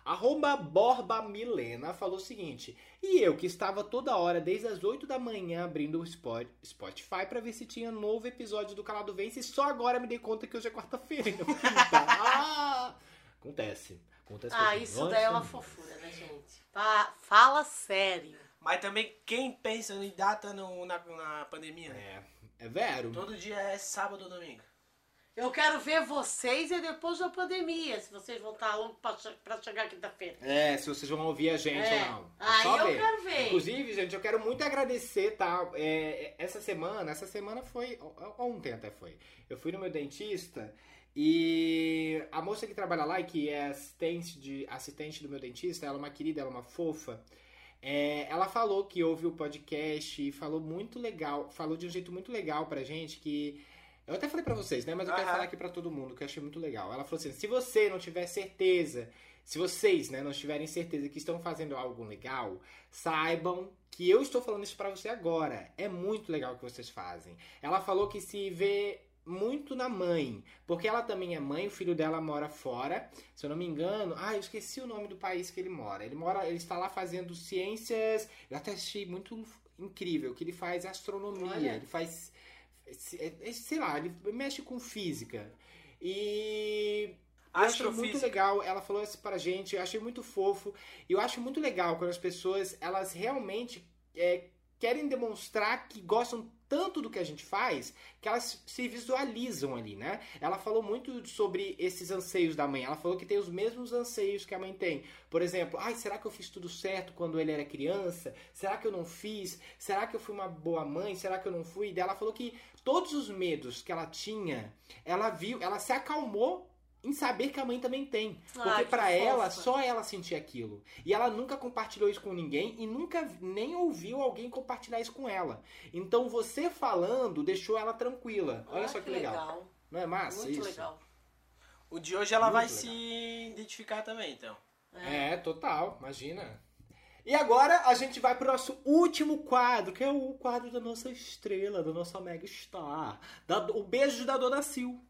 Arroba Borba Milena falou o seguinte: E eu que estava toda hora, desde as 8 da manhã, abrindo o Spot- Spotify pra ver se tinha novo episódio do Calado Vence, e só agora me dei conta que hoje é quarta-feira. ah! Acontece. Acontece Ah, isso nós, daí é uma fofura, né, gente? Pa- Fala sério. Mas também, quem pensa em data no- na, na pandemia, né? É, é vero. Todo dia é sábado ou domingo. Eu quero ver vocês e depois da pandemia, se vocês vão estar che- pra chegar quinta-feira. É, se vocês vão ouvir a gente É. ou não. É Aí eu ver. quero ver. Inclusive, gente, eu quero muito agradecer, tá? É, essa semana, essa semana foi. Ontem até foi. Eu fui no meu dentista e a moça que trabalha lá e que é assistente, de, assistente do meu dentista, ela é uma querida, ela é uma fofa. É, ela falou que ouve o podcast e falou muito legal, falou de um jeito muito legal pra gente que. Eu até falei pra vocês, né? Mas eu quero Aham. falar aqui pra todo mundo, que eu achei muito legal. Ela falou assim: se você não tiver certeza, se vocês, né, não tiverem certeza que estão fazendo algo legal, saibam que eu estou falando isso pra você agora. É muito legal o que vocês fazem. Ela falou que se vê muito na mãe, porque ela também é mãe, o filho dela mora fora, se eu não me engano. Ah, eu esqueci o nome do país que ele mora. Ele mora, ele está lá fazendo ciências. Eu até achei muito incrível que ele faz astronomia, Olha. ele faz é- é- sei lá, ele mexe com física. E eu achei muito legal, ela falou isso pra gente, eu achei muito fofo. E eu acho muito legal quando as pessoas, elas realmente é, querem demonstrar que gostam tanto do que a gente faz, que elas se visualizam ali, né? Ela falou muito sobre esses anseios da mãe. Ela falou que tem os mesmos anseios que a mãe tem. Por exemplo, ai, será que eu fiz tudo certo quando ele era criança? Será que eu não fiz? Será que eu fui uma boa mãe? Será que eu não fui? Daí ela falou que todos os medos que ela tinha, ela viu, ela se acalmou em saber que a mãe também tem. Porque que pra ela, só ela sentia aquilo. E ela nunca compartilhou isso com ninguém e nunca nem ouviu alguém compartilhar isso com ela. Então você falando deixou ela tranquila. Olha Ah, só que legal. Não é massa Muito isso? legal. O de hoje ela Muito vai legal. se identificar também, então. É, total, imagina. E agora a gente vai pro nosso último quadro, que é o quadro da nossa estrela, da nossa mega star. Da- o beijo da Dona Sil.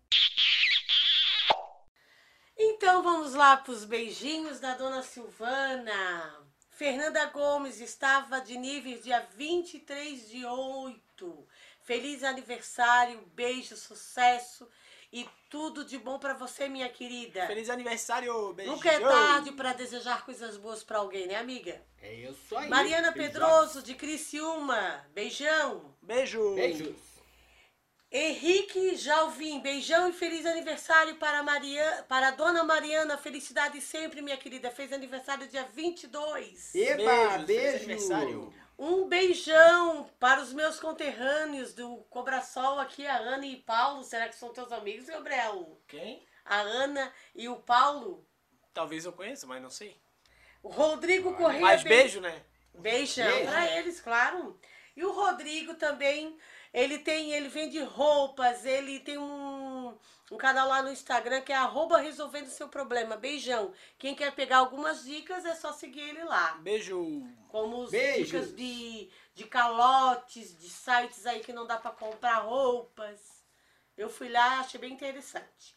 Então vamos lá para os beijinhos da dona Silvana. Fernanda Gomes estava de níveis dia 23 de 8. Feliz aniversário, beijo, sucesso e tudo de bom para você, minha querida. Feliz aniversário, beijo. Nunca é tarde para desejar coisas boas para alguém, né, amiga? É isso aí. Mariana Pedroso, de Criciúma. Beijão. Beijo. Beijos. Henrique Jalvim, beijão e feliz aniversário para, Maria, para a dona Mariana. Felicidade sempre, minha querida. Fez aniversário dia 22. Eba, beijo. aniversário. Um beijão para os meus conterrâneos do Cobrasol aqui, a Ana e Paulo. Será que são teus amigos, Gabriel? Quem? A Ana e o Paulo. Talvez eu conheça, mas não sei. O Rodrigo Correia. Mas be- beijo, né? Beijão Beijo. pra eles, claro. E o Rodrigo também, ele tem, ele vende roupas, ele tem um um, canal lá no Instagram que é arroba resolvendo seu problema. Beijão. Quem quer pegar algumas dicas é só seguir ele lá. Beijo. Como os Beijos. dicas de, de calotes, de sites aí que não dá pra comprar roupas. Eu fui lá e achei bem interessante.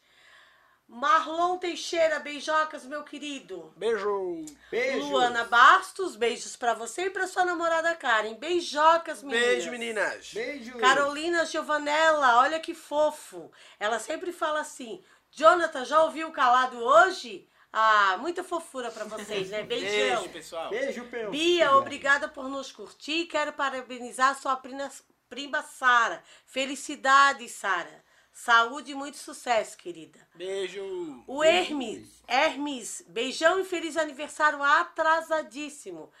Marlon Teixeira, beijocas, meu querido. Beijo. Beijo. Luana Bastos, beijos pra você e pra sua namorada Karen. Beijocas, meninas. Beijo, meninas. Beijo. Carolina Giovanella, olha que fofo. Ela sempre fala assim: Jonathan, já ouviu o calado hoje? Ah, muita fofura pra vocês, né? Beijão. Beijo, pessoal. Beijo, Pel. Bia, obrigada por nos curtir. Quero parabenizar sua prima, prima Sara. Felicidades, Sara. Saúde e muito sucesso, querida. Beijo. O Hermes, Hermes, beijão e feliz aniversário atrasadíssimo.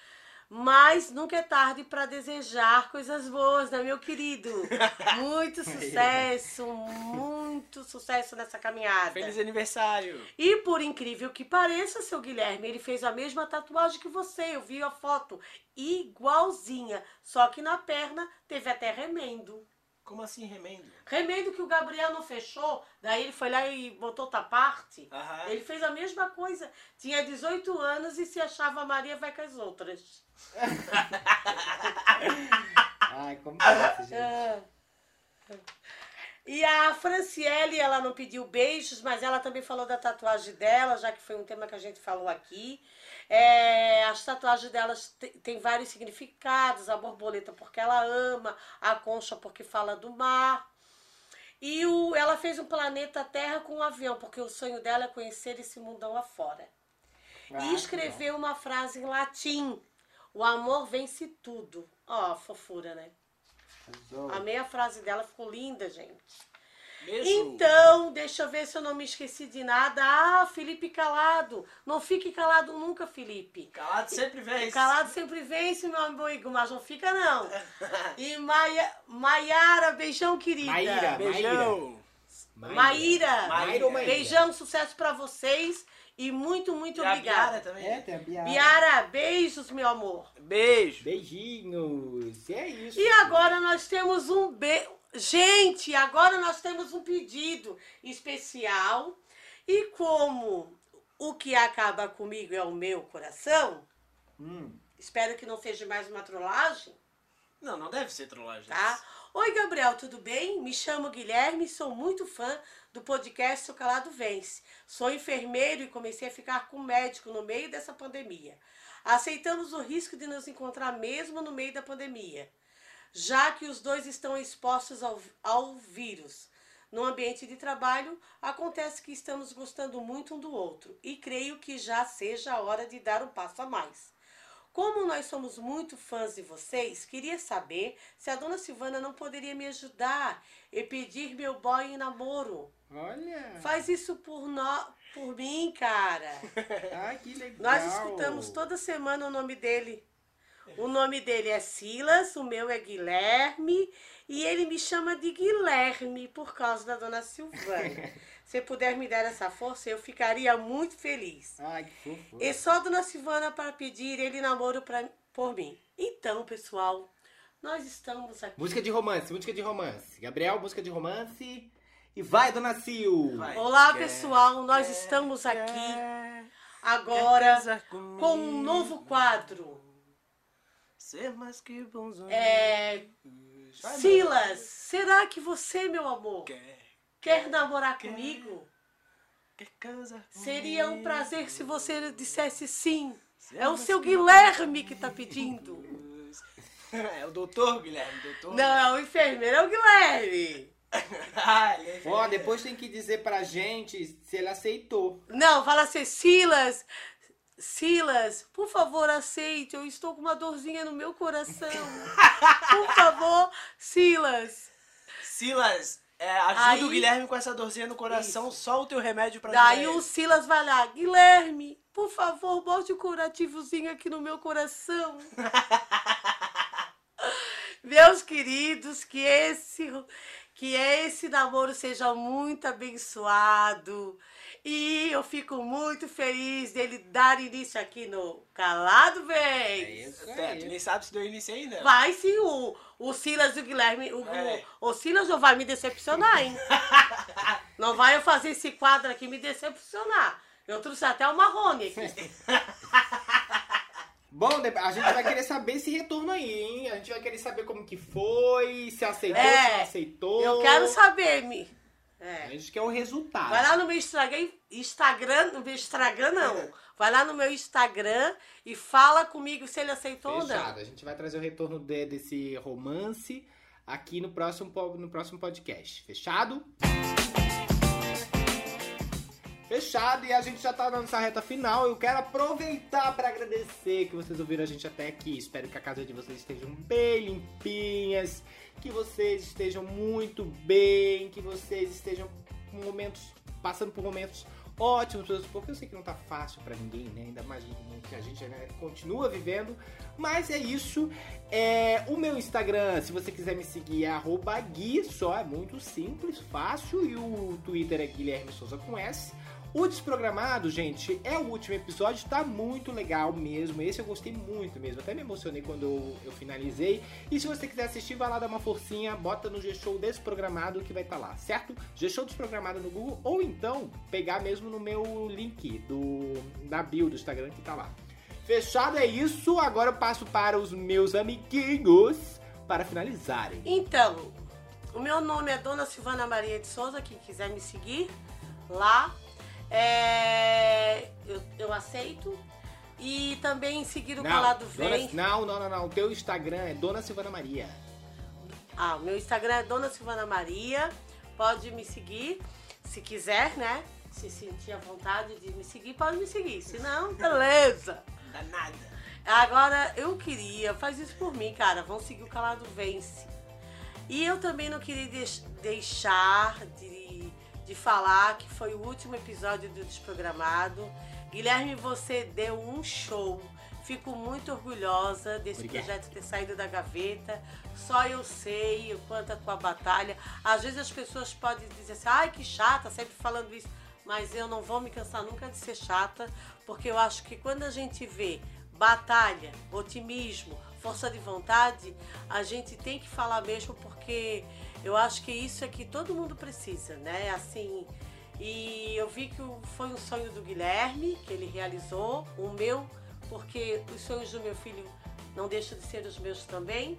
Mas nunca é tarde para desejar coisas boas, né, meu querido? Muito sucesso, muito sucesso nessa caminhada. Feliz aniversário. E por incrível que pareça, seu Guilherme, ele fez a mesma tatuagem que você. Eu vi a foto igualzinha, só que na perna teve até remendo. Como assim, remendo? Remendo que o Gabriel não fechou, daí ele foi lá e botou outra parte. Aham. Ele fez a mesma coisa. Tinha 18 anos e se achava Maria vai com as outras. Ai, como pode, gente. Ah. E a Franciele, ela não pediu beijos, mas ela também falou da tatuagem dela, já que foi um tema que a gente falou aqui. É, as tatuagens delas tem vários significados, a borboleta porque ela ama, a concha porque fala do mar. E o, ela fez um planeta Terra com um avião, porque o sonho dela é conhecer esse mundão afora. Ah, E escreveu uma frase em latim: O amor vence tudo. Ó, fofura, né? Arrasou. Amei a frase dela, ficou linda, gente. Beijo. Então, deixa eu ver se eu não me esqueci de nada. Ah, Felipe Calado. Não fique calado nunca, Felipe. Calado sempre vem. Calado sempre vence, meu amigo, mas não fica não. E Maia, Maiara, beijão, querida. Maíra. Beijão. Maíra, Maíra ou Maíra? beijão, sucesso pra vocês e muito, muito E Biara obrigada. também. É, tem a Biara. Biara, beijos, meu amor. Beijo. Beijinhos. E é isso. E agora nós temos um be... Gente, agora nós temos um pedido especial. E como o que acaba comigo é o meu coração, Hum. espero que não seja mais uma trollagem, Não, não deve ser trollagem. tá? Oi, Gabriel, tudo bem? Me chamo Guilherme e sou muito fã do podcast O Calado Vence. Sou enfermeiro e comecei a ficar com médico no meio dessa pandemia. Aceitamos o risco de nos encontrar mesmo no meio da pandemia, já que os dois estão expostos ao, ao vírus. No ambiente de trabalho, acontece que estamos gostando muito um do outro e creio que já seja a hora de dar um passo a mais. Como nós somos muito fãs de vocês, queria saber se a dona Silvana não poderia me ajudar e pedir meu boy em namoro. Olha. Faz isso por, nó, por mim, cara. Ai, que legal. Nós escutamos toda semana o nome dele. O nome dele é Silas, o meu é Guilherme e ele me chama de Guilherme por causa da dona Silvana. Se puder me dar essa força, eu ficaria muito feliz. Ai, que fofo. E só a dona Silvana para pedir ele namoro pra, por mim. Então, pessoal, nós estamos aqui. Música de romance, música de romance. Gabriel, música de romance. E vai, dona Sil. Vai. Olá, Quer- pessoal, nós quer- estamos aqui agora com um novo quadro. Ser mais que bons amigos. É, Vai, Silas, será que você, meu amor, Quer, quer namorar Quer. comigo? quer casar Seria um comigo? prazer se você dissesse sim. Ser É o seu Guilherme que tá pedindo. É o doutor Guilherme, doutor. Não, é o enfermeiro, é o Guilherme. ah, é Ó, depois tem que dizer pra gente se ele aceitou. Não, fala assim, Silas, Silas, por favor, aceite. Eu estou com uma dorzinha no meu coração. Por favor, Silas. Silas, é, ajuda Aí- o Guilherme com essa dorzinha no coração, só o teu remédio pra Daí o. Silas vai lá, Guilherme, por favor, bote o curativozinho aqui no meu coração. Meus queridos, que esse, que esse namoro seja muito abençoado. E eu fico muito feliz dele dar início aqui no Calado É Vem. isso É, tu aí. nem sabe se deu início ainda. Vai sim, o, o Silas e o Guilherme. O, É. o, o Silas não vai me decepcionar, hein? não vai eu fazer esse quadro aqui me decepcionar. Eu trouxe até o Marrone aqui. Bom, a gente vai querer saber esse retorno aí, hein? A gente vai querer saber como que foi, se aceitou, É, se não aceitou. Eu quero saber, me. A É. gente quer o resultado. Vai lá no meu Instagram, Instagram, no meu Instagram não. Vai lá no meu Instagram e fala comigo se ele aceitou ou não. Fechado. A gente vai trazer o retorno de- desse romance aqui no próximo, no próximo podcast. Fechado? Fechado, e a gente já tá na nossa reta final. Eu quero aproveitar para agradecer que vocês ouviram a gente até aqui. Espero que a casa de vocês estejam bem limpinhas, que vocês estejam muito bem, que vocês estejam com momentos, passando por momentos ótimos, porque eu sei que não tá fácil para ninguém, né? Ainda mais que a gente né, continua vivendo. Mas é isso. É, o meu Instagram, se você quiser me seguir, é Gui, só é muito simples, fácil. E o Twitter é Guilherme Souza com S. O Desprogramado, gente, é o último episódio, tá muito legal mesmo. Esse eu gostei muito mesmo. Até me emocionei quando eu, eu finalizei. E se você quiser assistir, vai lá dar uma forcinha, bota no G-Show Desprogramado que vai estar lá, certo? G-Show Desprogramado no Google, ou então pegar mesmo no meu link do, da bio do Instagram que tá lá. Fechado é isso, agora eu passo para os meus amiguinhos para finalizarem. Então, o meu nome é Dona Silvana Maria de Souza, quem quiser me seguir lá. É, eu, eu aceito. E também seguir o Calado Dona- Vem. não, não, não, não. O teu Instagram é Dona Silvana Maria. Ah, o meu Instagram é Dona Silvana Maria. Pode me seguir, se quiser, né? Se sentir à vontade de me seguir, pode me seguir. Se não, beleza. Danada. Agora, eu queria, faz isso por mim, cara. Vão seguir o Calado Vence. E eu também não queria deix- deixar de, de falar que foi o último episódio do Desprogramado. Guilherme, você deu um show. Fico muito orgulhosa desse Obrigado. projeto ter saído da gaveta. Só eu sei o quanto a tua batalha. Às vezes as pessoas podem dizer assim, ai que chata, sempre falando isso. Mas eu não vou me cansar nunca de ser chata, porque eu acho que quando a gente vê batalha, otimismo, força de vontade, a gente tem que falar mesmo, porque eu acho que isso é que todo mundo precisa, né? Assim, e eu vi que foi um sonho do Guilherme, que ele realizou, o meu, porque os sonhos do meu filho não deixam de ser os meus também.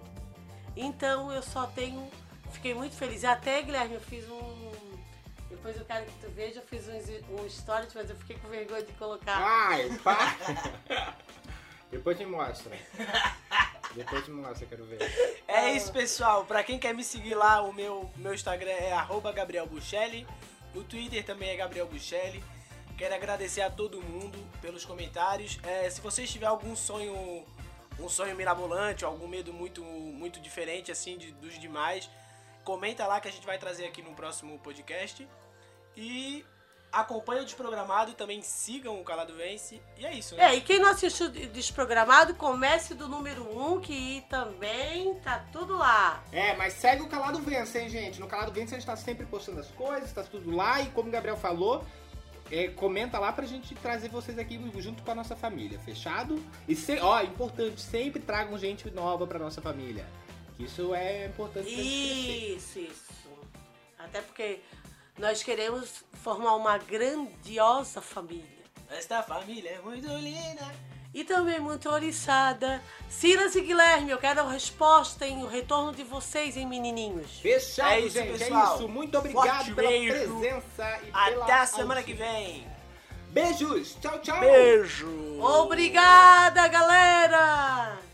Então eu só tenho. Fiquei muito feliz. Até, Guilherme, eu fiz um. Depois eu quero que tu veja, eu fiz um, um story, mas eu fiquei com vergonha de colocar. Ai, pá! Depois me mostra. Depois me mostra, quero ver. É isso, pessoal. Pra quem quer me seguir lá, o meu, meu Instagram é arroba Gabriel Buchelli. O Twitter também é Gabriel Buchelli. Quero agradecer a todo mundo pelos comentários. É, se vocês tiverem algum sonho, um sonho mirabolante, ou algum medo muito, muito diferente assim de- dos demais, comenta lá que a gente vai trazer aqui no próximo podcast. E acompanhe o desprogramado, também sigam o Calado Vence. E é isso, né? É, e quem não assistiu de- desprogramado, comece do número 1, um, que também tá tudo lá. É, mas segue o Calado Vence, hein, gente? No Calado Vence a gente tá sempre postando as coisas, tá tudo lá. E como o Gabriel falou, é, comenta lá pra gente trazer vocês aqui junto com a nossa família, fechado? E, se, ó, importante, sempre tragam gente nova pra nossa família. Isso é importante pra gente crescer. Isso, isso. Até porque nós queremos formar uma grandiosa família. Esta família é muito linda. E também muito oriçada. Silas e Guilherme, eu quero a resposta em o retorno de vocês, hein, menininhos. Fechado, É isso, gente. pessoal. É isso. Muito obrigado Forte pela beijo. presença e Até pela a semana que vem. Beijos. Tchau, tchau. Beijo. Obrigada, galera!